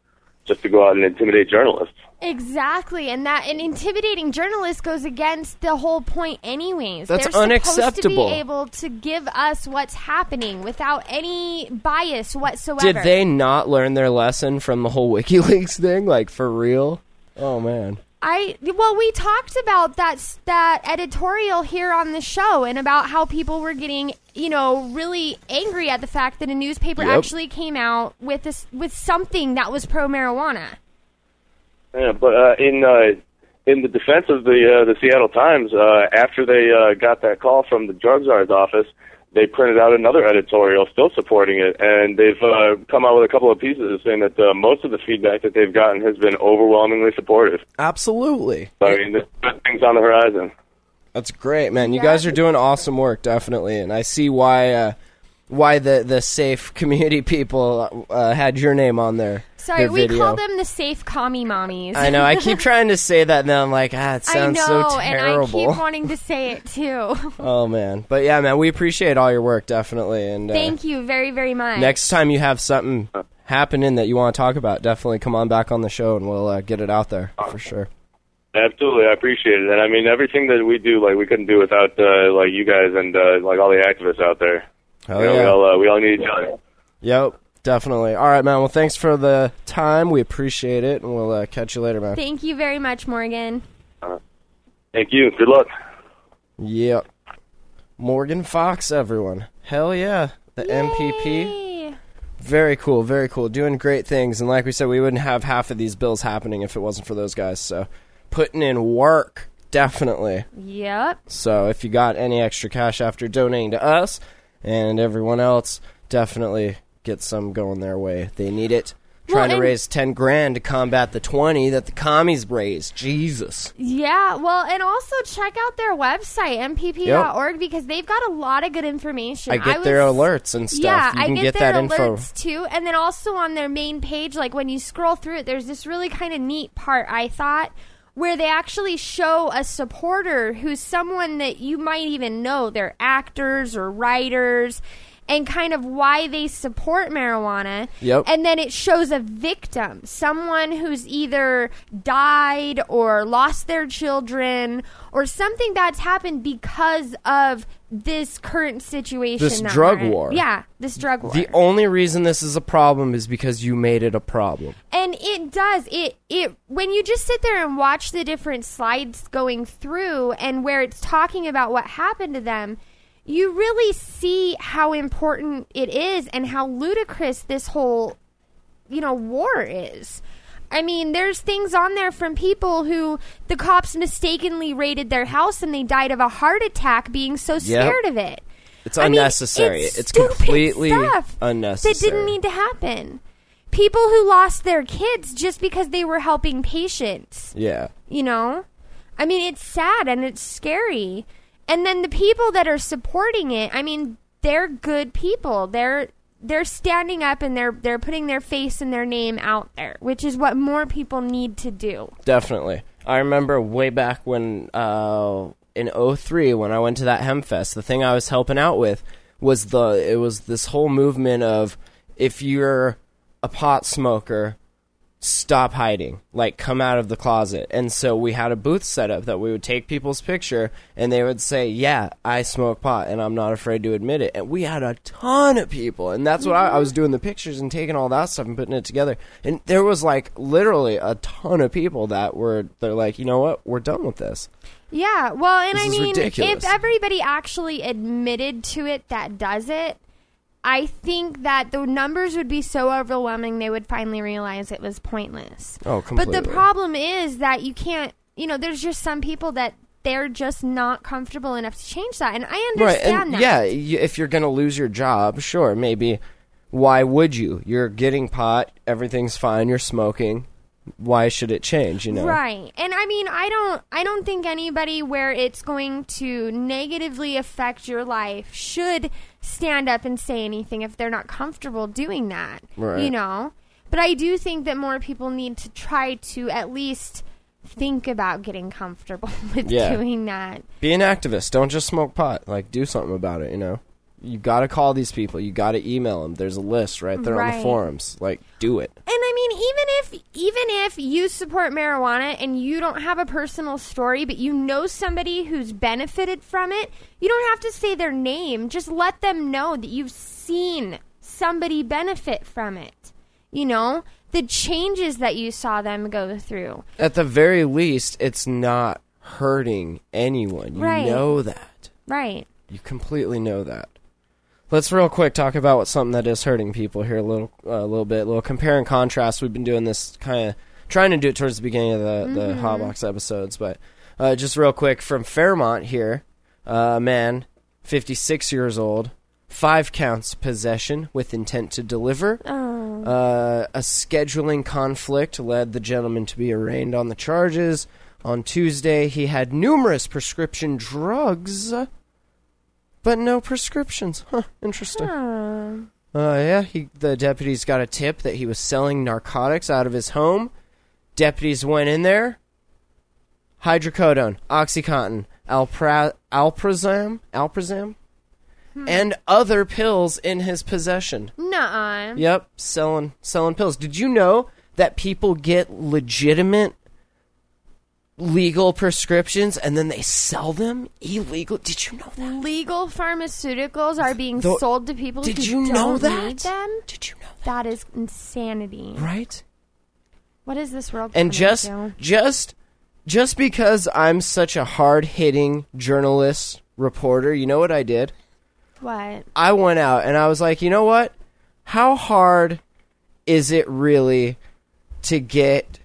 just to go out and intimidate journalists.
Exactly, and that an intimidating journalist goes against the whole point, anyways.
That's
They're supposed
unacceptable.
to be able to give us what's happening without any bias whatsoever.
Did they not learn their lesson from the whole WikiLeaks thing? Like for real? Oh man.
I well, we talked about that that editorial here on the show, and about how people were getting, you know, really angry at the fact that a newspaper
Yep.
actually came out with this with something that was pro marijuana.
Yeah, but uh, in uh, in the defense of the uh, the Seattle Times, uh, after they uh, got that call from the drug czar's office, they printed out another editorial still supporting it, and they've uh, come out with a couple of pieces saying that uh, most of the feedback that they've gotten has been overwhelmingly supportive.
Absolutely.
So, I mean, there's good things on the horizon.
That's great, man. You guys are doing awesome work, definitely, and I see why uh, why the the safe (laughs) community people uh, had your name on there.
Sorry,
their
we call them the safe commie mommies.
I know. I keep (laughs) trying to say that, and then I'm like, ah, it
I
sounds
know,
so
and I keep (laughs) wanting to say it too.
oh man, but yeah, man, we appreciate all your work, definitely. And uh,
Thank you very, very much.
next time you have something happening that you want to talk about, definitely come on back on the show, and we'll uh, get it out there for sure.
Absolutely, I appreciate it, and I mean everything that we do, like we couldn't do without uh, like you guys and uh, like all the activists out there.
Hell
You know,
yeah.
we all uh, we all need each other.
Yep, definitely. All right, man. Well, thanks for the time. We appreciate it, and we'll uh, catch you later, man.
Thank you very much, Morgan.
Thank you. Good luck.
Yep. Morgan Fox, everyone. Hell yeah. The MPP. Very cool, very cool. Doing great things. And like we said, we wouldn't have half of these bills happening if it wasn't for those guys. So putting in work, definitely.
Yep.
So if you got any extra cash after donating to us and everyone else, definitely get some going their way. They need it. trying to
and-
raise 10 grand to combat the 20 that the commies raised. Jesus.
Yeah, well, and also check out their website, mpp.org, because they've got a lot of good information.
I get their
was-
alerts and stuff.
Yeah,
you
I
can
get,
get,
their
that info.
alerts too. And then also on their main page, like when you scroll through it, there's this really kind of neat part, I thought, where they actually show a supporter who's someone that you might even know. They're actors or writers. And kind of why they support marijuana.
Yep.
And then it shows a victim, someone who's either died or lost their children or something that's happened because of this current situation.
This
that
drug war.
Yeah, this drug war.
The only reason this is a problem is because you made it a problem.
and it does it it when you just sit there and watch the different slides going through and where it's talking about what happened to them you really see how important it is and how ludicrous this whole you know war is I mean, there's things on there from people who the cops mistakenly raided their house and they died of a heart attack being so scared of it.
It's
I mean,
unnecessary.
it's
it's completely unnecessary.
That didn't need to happen. People who lost their kids just because they were helping patients,
Yeah.
you know? I mean, it's sad and it's scary. And then the people that are supporting it, I mean, they're good people. They're they're standing up and they're they're putting their face and their name out there, which is what more people need to do.
Definitely. I remember way back when uh in 03 when I went to that Hempfest, the thing I was helping out with was the it was this whole movement of if you're a pot smoker, stop hiding. Like come out of the closet. And so we had a booth set up that we would take people's picture and they would say, "Yeah, I smoke pot and I'm not afraid to admit it." And we had a ton of people. And that's what I, I was doing the pictures and taking all that stuff and putting it together. And there was like literally a ton of people that were they're like, "You know what? We're done with this."
Yeah, well, and
This
I mean,
ridiculous.
if everybody actually admitted to it that does it, I think that the numbers would be so overwhelming they would finally realize it was pointless.
Oh, completely.
But the problem is that you can't, you know, there's just some people that they're just not comfortable enough to change that, and I
Right,
understand
and
that.
yeah, y- if you're going to lose your job, sure, maybe. Why would you? You're getting pot, everything's fine, you're smoking. Why should it change? You know,
Right. And I mean, I don't I don't think anybody where it's going to negatively affect your life should stand up and say anything if they're not comfortable doing that.
Right.
You know? But I do think that more people need to try to at least think about getting comfortable (laughs) with
Yeah.
doing that.
Be an activist. Don't just smoke pot. Like, do something about it. You know, you got to call these people. You got to email them. There's a list right there on the forums. Like, do it.
And I mean, even if even if you support marijuana and you don't have a personal story, but you know somebody who's benefited from it, you don't have to say their name. Just let them know that you've seen somebody benefit from it. You know, the changes that you saw them go through.
At the very least, it's not hurting anyone. You
Right.
know that.
Right.
You completely know that. Let's real quick talk about what something that is hurting people here a little, a little bit. A little compare and contrast. We've been doing this kind of trying to do it towards the beginning of the the Hotbox episodes, but uh, just real quick from Fairmont here, uh, a man, fifty six years old, five counts possession with intent to deliver. Uh, a scheduling conflict led the gentleman to be arraigned on the charges. On Tuesday, he had numerous prescription drugs, but no prescriptions. Huh, interesting.
Uh,
Uh, yeah, he, the deputies got a tip that he was selling narcotics out of his home. Deputies went in there. Hydrocodone, OxyContin, Alpra- Alprazam, Alprazam, and other pills in his possession.
nuh-uh.
Yep, selling selling pills. Did you know that people get legitimate legal prescriptions and then they sell them illegal? Did you know that?
Legal pharmaceuticals are being
Tho-
sold to people
Did
who
you
don't
know that?
need them.
Did you know
that? That is insanity.
Right?
What is this world?
And
coming
just
to?
just just because I'm such a hard-hitting journalist reporter, you know what I did?
what?
I went out and I was like, you know what? How hard is it really to get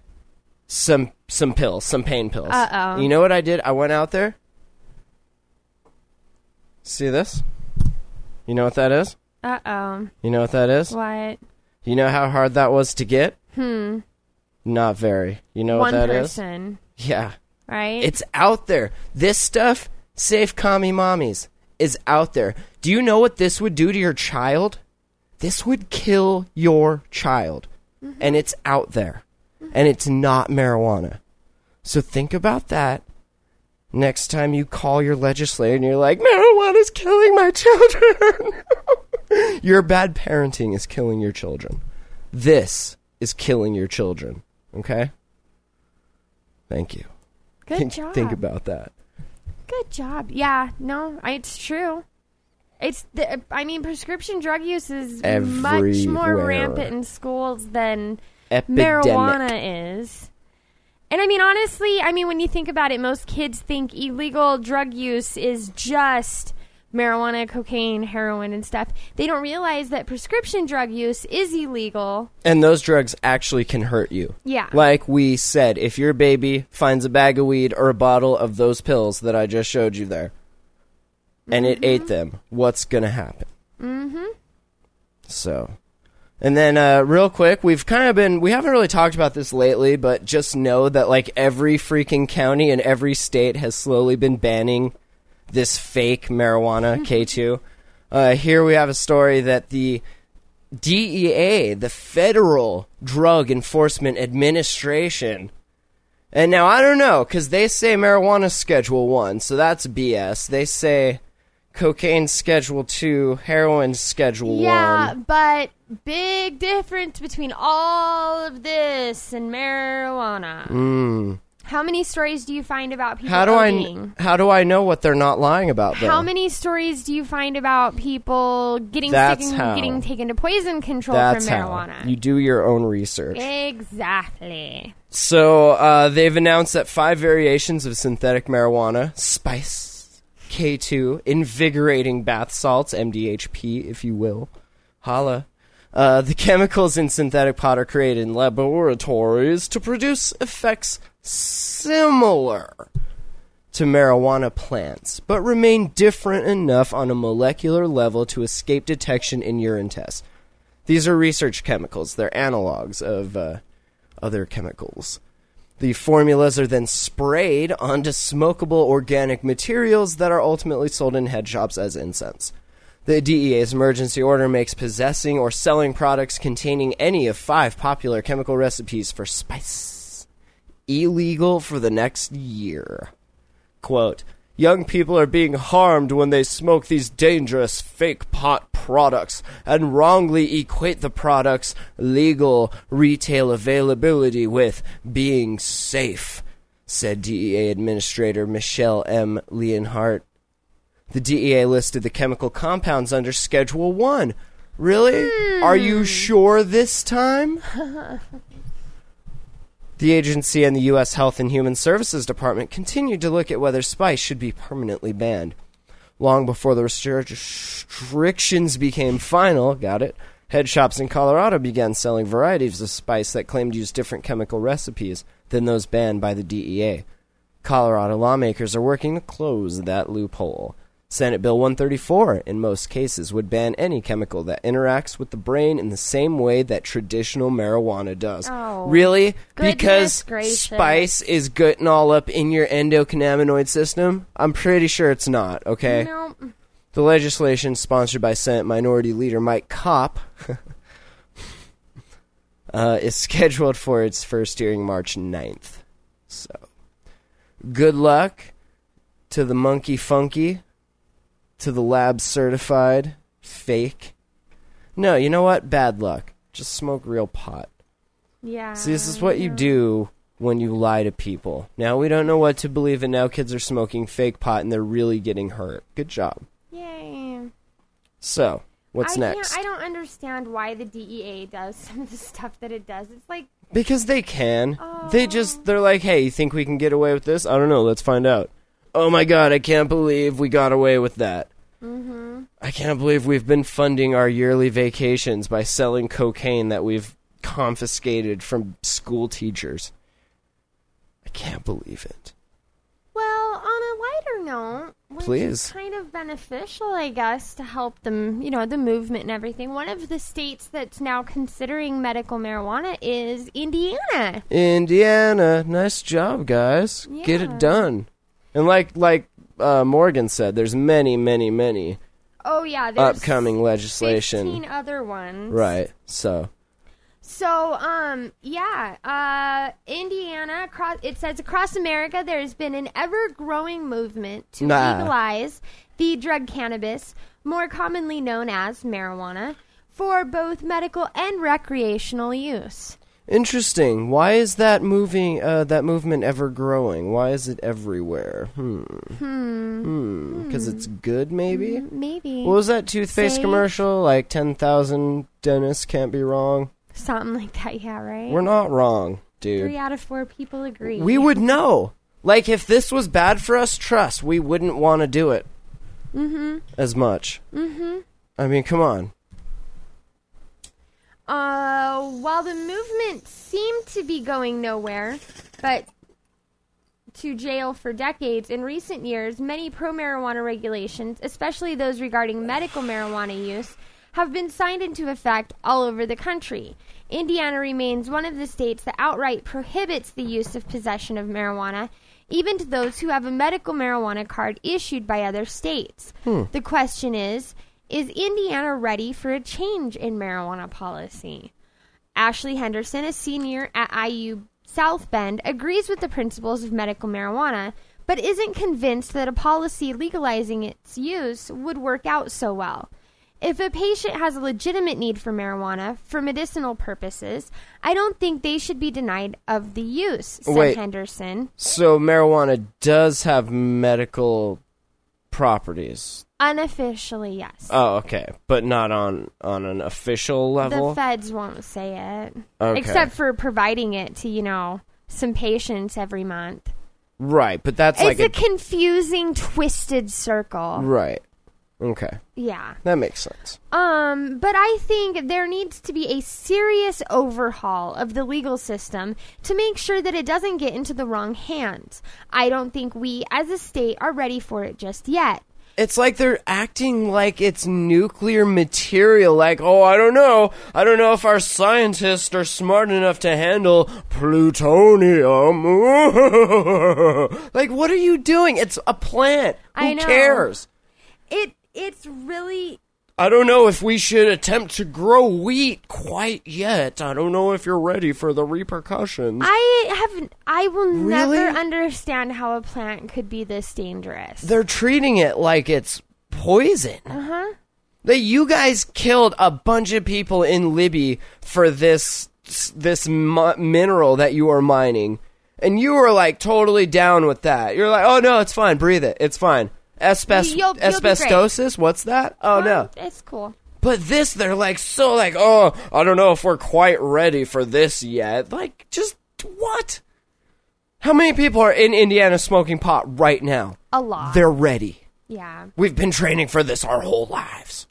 some some pills, some pain pills?
Uh-oh.
You know what I did? I went out there. See this? You know what that is?
Uh oh.
You know what that is?
What?
You know how hard that was to get? Hmm. Not very. You know
One
what that is?
person,
Yeah.
right?
It's out there. This stuff, safe commie mommies, is out there. Do you know what this would do to your child? This would kill your child. And it's out there. And it's not marijuana. So think about that next time you call your legislator and you're like, marijuana's killing my children. (laughs) your bad parenting is killing your children. This is killing your children. Okay? Thank you.
Good
think,
job.
think about that.
Good job. Yeah, no, it's true. It's the, I mean, prescription drug use is much more rampant in schools than
Epidemic.
marijuana is. And I mean, honestly, I mean, when you think about it, most kids think illegal drug use is just marijuana, cocaine, heroin, and stuff. They don't realize that prescription drug use is illegal.
And those drugs actually can hurt you.
Yeah.
Like we said, if your baby finds a bag of weed or a bottle of those pills that I just showed you there, and it ate them, what's going to happen? Mm-hmm. So, and then uh, real quick, we've kind of been, we haven't really talked about this lately, but just know that like every freaking county in every state has slowly been banning this fake marijuana K2. Uh, here we have a story that the DEA, the Federal Drug Enforcement Administration, and now I don't know because they say marijuana Schedule One, so that's BS. They say cocaine Schedule Two, heroin Schedule
Yeah,
One.
but big difference between all of this and marijuana. How many stories do you find about people.
How do I
ODing?
how do I know what they're not lying about? Though?
How many stories do you find about people getting
That's
sick and
how.
getting taken to poison control
That's
from
how
marijuana?
you do your own research.
exactly.
So uh, they've announced that five variations of synthetic marijuana, spice, K2, invigorating bath salts, MDHP, if you will, holla. Uh, the chemicals in synthetic pot are created in laboratories to produce effects similar to marijuana plants, but remain different enough on a molecular level to escape detection in urine tests. These are research chemicals. They're analogs of uh, other chemicals. The formulas are then sprayed onto smokable organic materials that are ultimately sold in head shops as incense. The DEA's emergency order makes possessing or selling products containing any of five popular chemical recipes for spice illegal for the next year. Quote, Young people are being harmed when they smoke these dangerous fake pot products and wrongly equate the product's legal retail availability with being safe, said DEA Administrator Michele M. Leonhart. The DEA listed the chemical compounds under Schedule 1. Really? Are you hmm. sure this time? (laughs) The agency and the U.S. Health and Human Services Department continued to look at whether spice should be permanently banned. Long before the restrictions became final, got it, head shops in Colorado began selling varieties of spice that claimed to use different chemical recipes than those banned by the DEA. Colorado lawmakers are working to close that loophole. Senate Bill 134, in most cases, would ban any chemical that interacts with the brain in the same way that traditional marijuana does.
Oh,
really? Because
gracious.
spice is getting all up in your endocannabinoid system? I'm pretty sure it's not, okay?
No,
The legislation, sponsored by Senate Minority Leader Mike Kopp, (laughs) uh, is scheduled for its first hearing March 9th. So, good luck to the Monkey Funky, to the lab certified fake. No, you know what? Bad luck. Just smoke real pot.
yeah.
See, this is what you do when you lie to people. Now we don't know what to believe, and now kids are smoking fake pot and they're really getting hurt. Good job.
Yay.
So, what's
I
next?
I don't understand why the DEA does (laughs) some of the stuff that it does. It's like,
because they can. They just oh. they're like, "Hey, you think we can get away with this? I don't know. Let's find out." Oh my god, I can't believe we got away with that. Mm-hmm. I can't believe we've been funding our yearly vacations by selling cocaine that we've confiscated from school teachers. I can't believe it.
well, on a lighter note, which
Please.
is kind of beneficial, I guess, to help them, you know, the movement and everything. One of the states that's now considering medical marijuana is Indiana.
Indiana, nice job, guys. Get it done. And like like uh, Morgan said, there's many, many, many
Oh yeah, there's
upcoming legislation.
15 other ones.
Right. So
So, um, yeah, uh, Indiana, across, it says across America, there's been an ever growing movement to
Nah.
legalize the drug cannabis, more commonly known as marijuana, for both medical and recreational use.
Interesting. Why is that moving? Uh, that movement ever growing? Why is it everywhere? Hmm. Hmm. Because it's good, maybe.
Maybe.
What was that toothpaste
Say-
commercial? Like ten thousand dentists can't be wrong.
Something like that, yeah, right?
We're not wrong, dude.
Three out of four people agree.
We would know. Like if this was bad for us, trust we wouldn't want to do it
Mm-hmm.
as much. Mm-hmm. I mean, come on.
Uh, while the movement seemed to be going nowhere, but to jail for decades, in recent years, many pro marijuana regulations, especially those regarding medical marijuana use, have been signed into effect all over the country. Indiana remains one of the states that outright prohibits the use of possession of marijuana, even to those who have a medical marijuana card issued by other states. The question is Is Indiana ready for a change in marijuana policy? Ashley Henderson, a senior at IU South Bend, agrees with the principles of medical marijuana, but isn't convinced that a policy legalizing its use would work out so well. If a patient has a legitimate need for marijuana for medicinal purposes, I don't think they should be denied of the use, said
Wait.
Henderson.
So marijuana does have medical properties.
Unofficially, yes.
Oh, okay, but not on on an official level.
the feds won't say it.
Okay.
Except for providing it to, you know, some patients every month.
right, but that's
It's
like
a,
a,
confusing, twisted circle.
right. Okay,
Yeah.
that makes sense.
Um, but I think there needs to be a serious overhaul of the legal system to make sure that it doesn't get into the wrong hands. I don't think we as a state are ready for it just yet.
It's like they're acting like it's nuclear material. Like, oh, I don't know. I don't know if our scientists are smart enough to handle plutonium. (laughs) like, what are you doing? It's a plant. Who
I know.
cares?
It it's really
I don't know if we should attempt to grow wheat quite yet. I don't know if you're ready for the repercussions.
I have I will
Really?
never understand how a plant could be this dangerous.
They're treating it like it's poison.
Uh huh.
That you guys killed a bunch of people in Libby for this this mu- mineral that you are mining, and you were like totally down with that. You're like, oh no, it's fine, breathe it, it's fine. Asbest-
You'll- you'll be
asbestosis? What's that? Oh no.
It's cool.
But this, they're like so like, oh, I don't know if we're quite ready for this yet. Like, just what? How many people are in Indiana smoking pot right now?
A lot.
They're ready.
yeah.
We've been training for this our whole lives.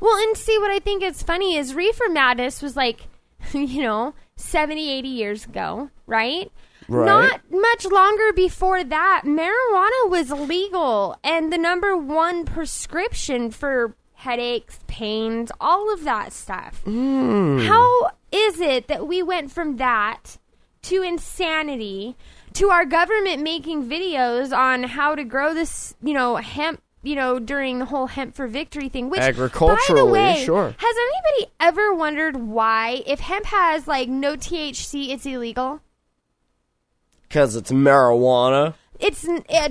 Well, and see what I think is funny is Reefer Madness was like, (laughs) you know, 70, 80 years ago, right?
Right.
Not much longer before that, marijuana was legal and the number one prescription for headaches, pains, all of that stuff. Hmm. How is it that we went from that to insanity to our government making videos on how to grow this, you know, hemp, you know, during the whole hemp for victory thing, which by the
Agriculturally,
way,
sure.
Has anybody ever wondered why if hemp has like no THC it's illegal?
Because it's marijuana.
It's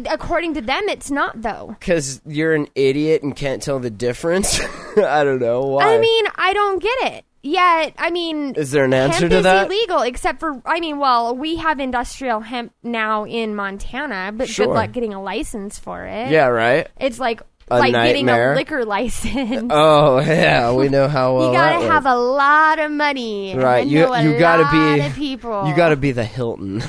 according to them it's not though.
Because you're an idiot and can't tell the difference. (laughs) I don't know why.
I mean, I don't get it. Yet, I mean,
Is there an answer
hemp
to
is
that?
illegal except for I mean, well, we have industrial hemp now in Montana, but
Sure.
good luck getting a license for it.
yeah, right.
It's like
A
like getting a liquor license. (laughs)
Oh yeah, we know how (laughs) well
you gotta have a lot of money,
right.
And
You you gotta be
people.
You gotta be the Hilton.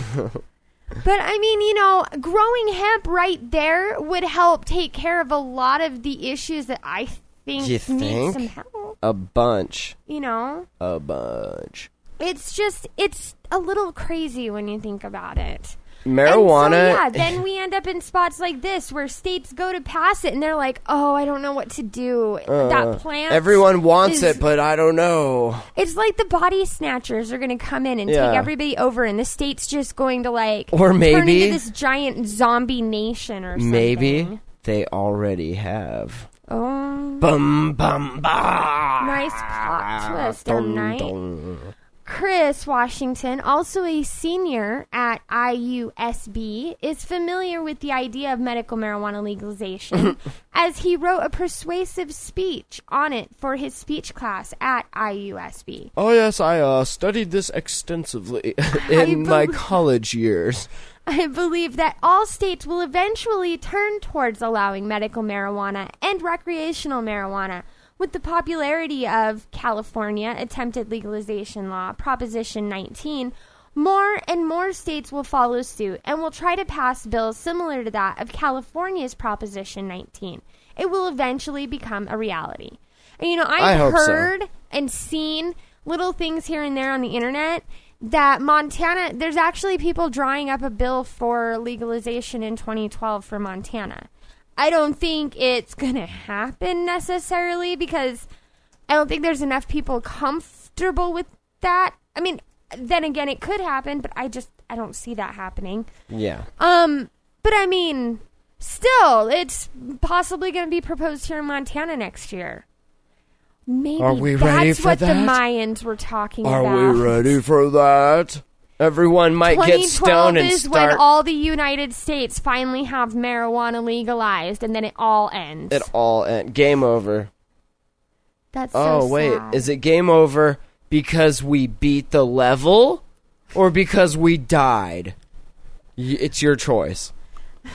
But I mean, you know, growing hemp right there would help take care of a lot of the issues that I think
You
need
think?
some help.
a bunch.
You know,
A bunch.
it's just it's a little crazy when you think about it.
Marijuana.
So, yeah, then (laughs) we end up in spots like this where states go to pass it and they're like, "Oh, I don't know what to do." that plant.
Uh, Everyone wants
is-
it, but I don't know.
It's like the body snatchers are going to come in and
Yeah.
take everybody over, and the state's just going to like
Or maybe turn
into this giant zombie nation or something.
Maybe they already have.
Oh,
Bum bum ba.
nice plot twist. Oh, night. Chris Washington, also a senior at IUSB, is familiar with the idea of medical marijuana legalization (laughs) as he wrote a persuasive speech on it for his speech class at IUSB.
Oh yes, I uh, studied this extensively (laughs) in my college years.
I believe that all states will eventually turn towards allowing medical marijuana and recreational marijuana. With the popularity of California attempted legalization law, Proposition 19, more and more states will follow suit and will try to pass bills similar to that of California's Proposition 19. It will eventually become a reality. And you know,
I
I've
hope so.
heard and seen little things here and there on the internet that Montana, there's actually people drawing up a bill for legalization in 2012 for Montana. I don't think it's going to happen necessarily because I don't think there's enough people comfortable with that. I mean, then again, it could happen, but I just, I don't see that happening.
Yeah.
Um, but I mean, still, it's possibly going to be proposed here in Montana next year. Maybe
Are we
that's
ready for
what the? Mayans were talking
Are
about.
we ready for that? Everyone might get stoned and
is
start.
when all the United States finally have marijuana legalized, and then it all ends.
it all end. Game over.
That's
Oh
so
wait,
sad.
is it game over because we beat the level, or because we died? Y- It's your choice.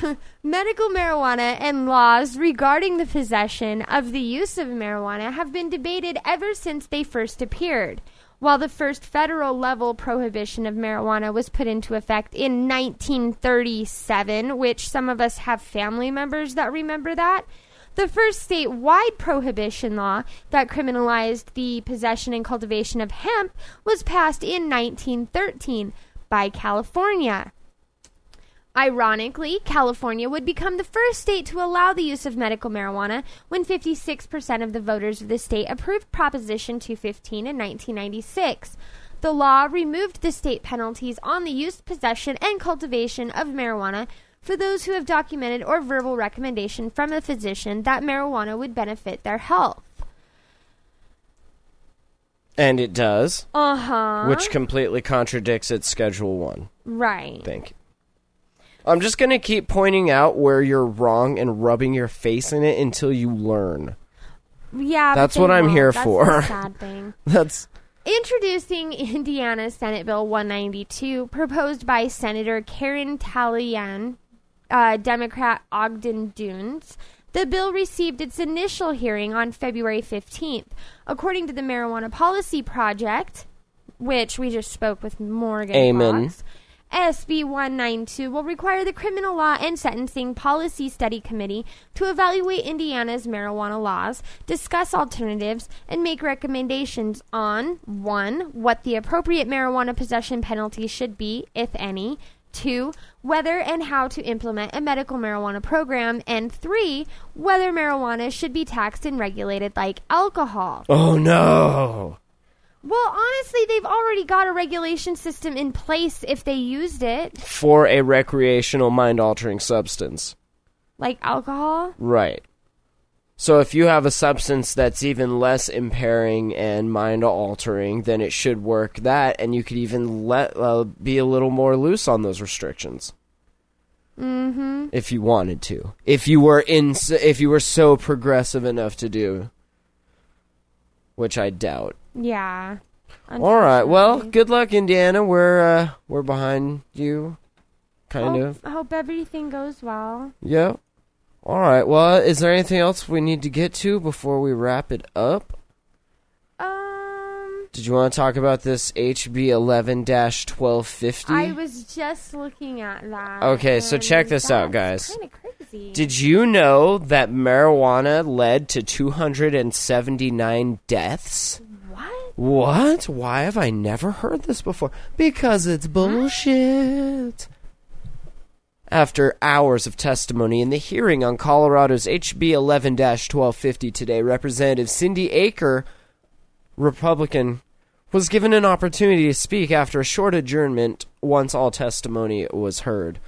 (laughs)
Medical marijuana and laws regarding the possession of the use of marijuana have been debated ever since they first appeared. While the first federal level prohibition of marijuana was put into effect in 1937, which some of us have family members that remember that, the first statewide prohibition law that criminalized the possession and cultivation of hemp was passed in 1913 by California. Ironically, California would become the first state to allow the use of medical marijuana when 56% of the voters of the state approved Proposition 215 in 1996. The law removed the state penalties on the use, possession, and cultivation of marijuana for those who have documented or verbal recommendation from a physician that marijuana would benefit their health.
And it does,
Uh huh.
which completely contradicts its Schedule One.
right.
Thank you. I'm just gonna keep pointing out where you're wrong and rubbing your face in it until you learn.
Yeah,
That's what I'm
won't.
here
That's
for.
The sad thing. (laughs)
That's
Introducing Indiana Senate Bill 192, proposed by Senator Karen Tallian, uh, Democrat Ogden Dunes. The bill received its initial hearing on February 15th. According to the Marijuana Policy Project, which we just spoke with Morgan
Amen.
Fox, SB 192 will require the Criminal Law and Sentencing Policy Study Committee to evaluate Indiana's marijuana laws, discuss alternatives, and make recommendations on 1. what the appropriate marijuana possession penalty should be, if any, 2. whether and how to implement a medical marijuana program, and 3. whether marijuana should be taxed and regulated like alcohol.
oh no.
Well, honestly, they've already got a regulation system in place if they used it.
For a recreational mind altering substance.
Like alcohol?
Right. So if you have a substance that's even less impairing and mind altering, then it should work that, and you could even let uh, be a little more loose on those restrictions. Mm-hmm. If you wanted to, if you were in, if you were so progressive enough to do, which I doubt.
Yeah.
All right. Well, good luck, Indiana. We're uh, we're behind you, kind
hope,
of.
I hope everything goes well.
Yep. All right. Well, is there anything else we need to get to before we wrap it up?
Um,
Did you want to talk about this HB 11 1250?
I was just looking at that.
Okay, so check this out, guys.
Kind of crazy.
Did you know that marijuana led to 279 deaths?
What?
Why have I never heard this before? Because it's bullshit. After hours of testimony in the hearing on Colorado's HB 11 1250 today, Representative Cindy Acree, Republican, was given an opportunity to speak after a short adjournment once all testimony was heard.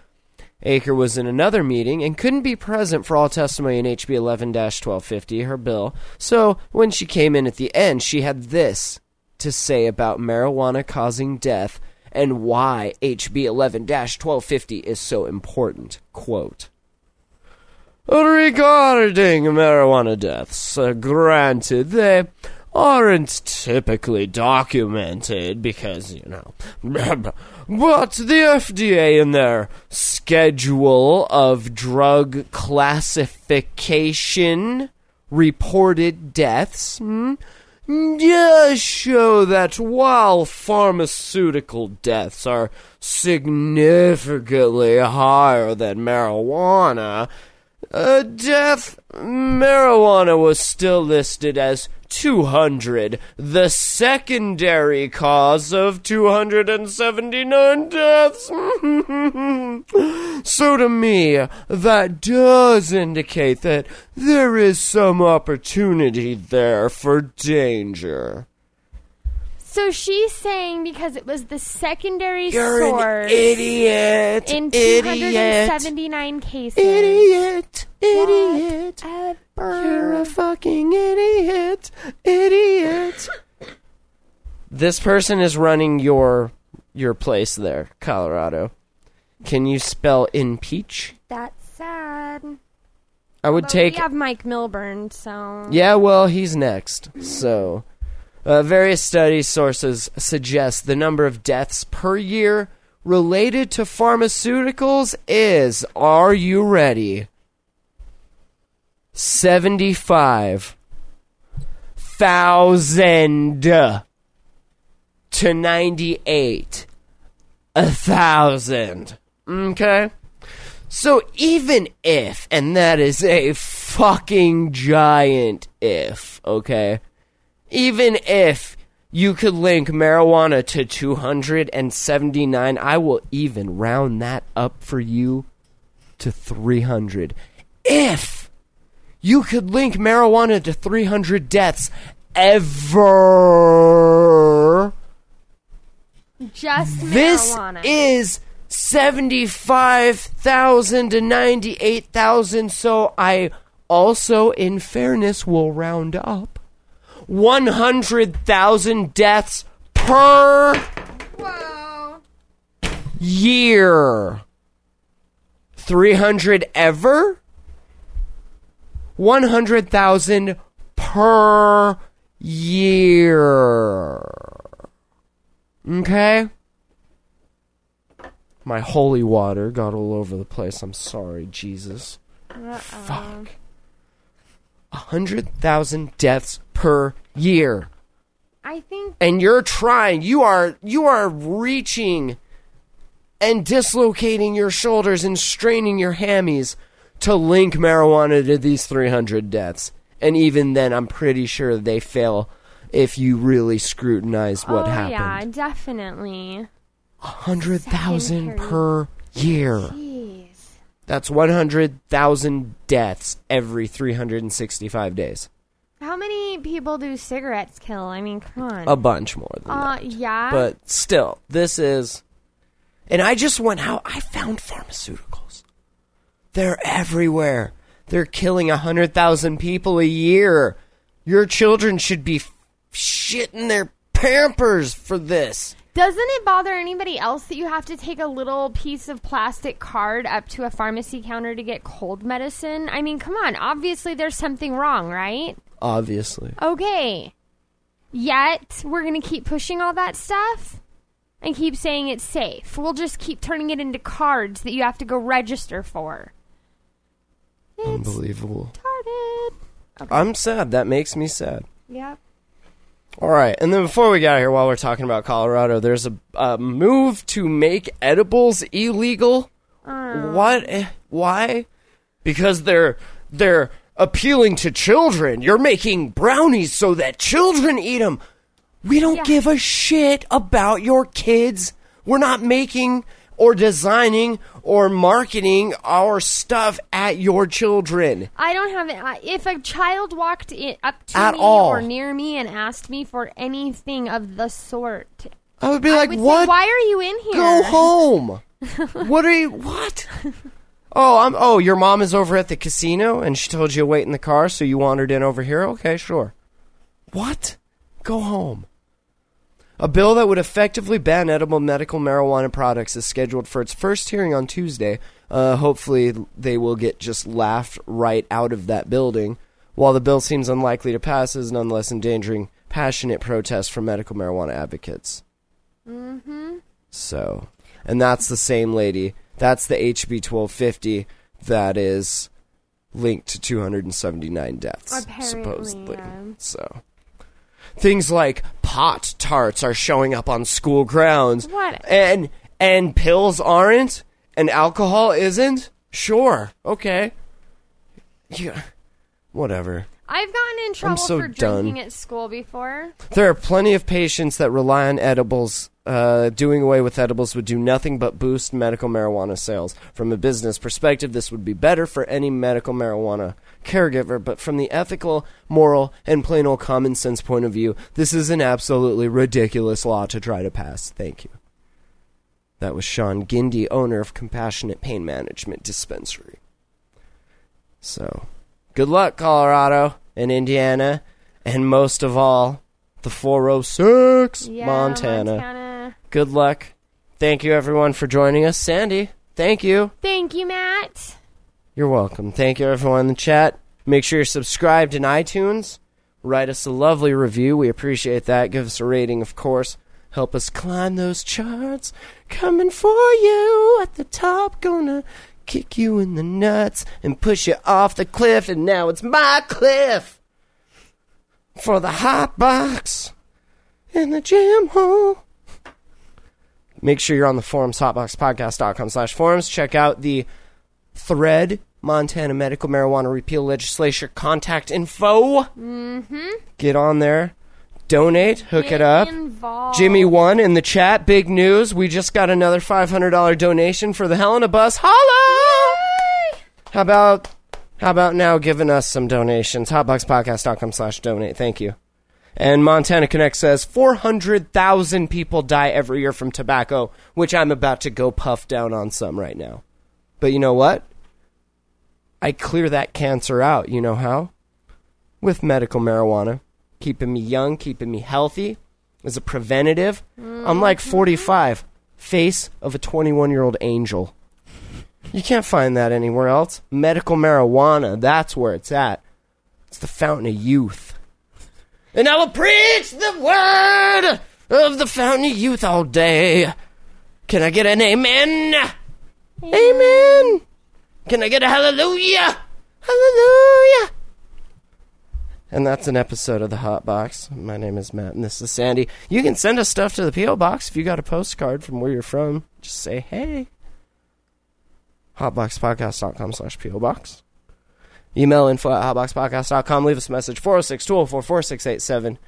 Acree was in another meeting and couldn't be present for all testimony in HB 11 1250, her bill, so when she came in at the end, she had this to say about marijuana causing death and why HB 11 1250 is so important. Quote Regarding marijuana deaths, uh, granted, they aren't typically documented because, you know, (laughs) but the FDA in their schedule of drug classification reported deaths hmm, does show that while pharmaceutical deaths are significantly higher than marijuana, uh, death marijuana was still listed as 200, the secondary cause of 279 deaths. (laughs) so to me, that does indicate that there is some opportunity there for danger.
So she's saying because it was the secondary
You're
source
an idiot.
in
idiot.
279 cases.
Idiot. Idiot. You're a fucking idiot. Idiot. this person is running your your place there, Colorado. Can you spell impeach?
That's sad.
I would take
we have Mike Milburn, so
Yeah, well, he's next. So, uh, various study sources suggest the number of deaths per year related to pharmaceuticals is, are you ready? 75,000 to 98 a thousand. Okay? So even if, and that is a fucking giant if, okay? Even if you could link marijuana to 279, I will even round that up for you to 300. If you could link marijuana to 300 deaths ever,
just
this
marijuana.
is 75,000 to 98,000. So I also, in fairness, will round up 100,000 deaths per
Whoa.
year. 300 ever? 100,000 per year. Okay? My holy water got all over the place. I'm sorry, Jesus. Fuck. A hundred thousand deaths per year.
I think
And you're trying, you are you are reaching and dislocating your shoulders and straining your hammies to link marijuana to these 300 deaths. And even then, I'm pretty sure they fail if you really scrutinize what
oh
happened.
yeah, definitely.
hundred thousand per year.
Jeez.
That's one hundred thousand deaths every three hundred and sixty-five days.
How many people do cigarettes kill? I mean, come on.
A bunch more than
uh,
that.
yeah.
But still, this is. And I just went out. I found pharmaceuticals. They're everywhere. They're killing a hundred thousand people a year. Your children should be shitting their pampers for this.
Doesn't it bother anybody else that you have to take a little piece of plastic card up to a pharmacy counter to get cold medicine? I mean, come on. Obviously, there's something wrong, right?
Obviously.
Okay. Yet, we're going to keep pushing all that stuff and keep saying it's safe. We'll just keep turning it into cards that you have to go register for. It's
Unbelievable.
retarded.
I'm sad. That makes me sad.
Yep.
All right, and then before we get out here, while we're talking about Colorado, there's a, a move to make edibles illegal. What? eh, Why? Because they're they're appealing to children. You're making brownies so that children eat them. We don't
Yeah.
give a shit about your kids. We're not making or designing or marketing our stuff at your children.
I don't have it. I- If a child walked in, up to
At
me
all.
or near me and asked me for anything of the sort,
I would be like,
would
"What?
say, "Why are you in here?"
Go home. (laughs) what are you? What? Oh, I'm. Oh, your mom is over at the casino, and she told you to wait in the car, so you wandered in over here. Okay, sure. What? Go home. A bill that would effectively ban edible medical marijuana products is scheduled for its first hearing on Tuesday. Uh, hopefully, they will get just laughed right out of that building. While the bill seems unlikely to pass, it is nonetheless endangering passionate protests from medical marijuana advocates.
Mm-hmm.
So, and that's the same lady. That's the HB 1250 that is linked to 279 deaths,
Apparently,
supposedly.
yeah.
So, things like pot tarts are showing up on school grounds,
What?
and and pills aren't, and alcohol isn't. Sure, okay, yeah, whatever.
I've gotten in trouble
so
for
done.
drinking at school before.
There are plenty of patients that rely on edibles. Uh, doing away with edibles would do nothing but boost medical marijuana sales. From a business perspective, this would be better for any medical marijuana caregiver, but from the ethical, moral, and plain old common sense point of view, this is an absolutely ridiculous law to try to pass. Thank you. That was Sean Gindy, owner of Compassionate Pain Management Dispensary. So, good luck, Colorado and Indiana, and most of all, the 406
Yeah,
Montana.
Montana.
Good luck. Thank you, everyone, for joining us. Sandy, thank you.
Thank you, Matt.
You're welcome. Thank you, everyone in the chat. Make sure you're subscribed in iTunes. Write us a lovely review. We appreciate that. Give us a rating, of course. Help us climb those charts. Coming for you at the top. Gonna kick you in the nuts and push you off the cliff. And now it's my cliff for the hot box in the jam hole. Make sure you're on the forums, hotboxpodcast.com slash forums. Check out the thread, Montana Medical Marijuana Repeal Legislature contact info. Mm-hmm. Get on there. Donate. Hook
Get
it up.
Involved.
Jimmy won in the chat. Big news. We just got another $500 donation for the Helena bus. Holla! How about how about now giving us some donations? Hotboxpodcast.com slash donate. Thank you. And Montana Connect says 400,000 people die every year from tobacco, which I'm about to go puff down on some right now. But you know what? I clear that cancer out. You know how? With medical marijuana. Keeping me young, keeping me healthy as a preventative. I'm like mm-hmm. 45, face of a 21 year old angel. You can't find that anywhere else. Medical marijuana, that's where it's at. It's the fountain of youth. And I will preach the word of the fountain of youth all day. Can I get an amen? Amen. Can I get a hallelujah? Hallelujah. And that's an episode of the Hot Box. My name is Matt, and this is Sandy. You can send us stuff to the P.O. Box if you got a postcard from where you're from. Just say, hey. Hotboxpodcast.com slash P.O. Box. Email info at hotboxpodcast.com. Leave us a message 406 204 4687.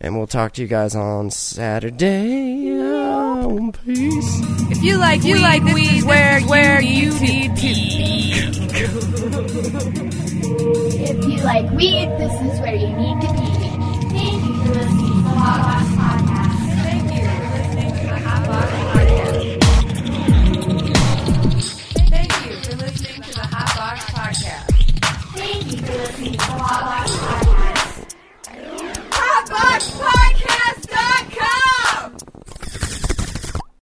And we'll talk to you guys on Saturday. Oh, peace.
If you like, you like this is where where you need to be.
If you like weed, this is where you need to be. Thank you for listening Hot box.
Hot.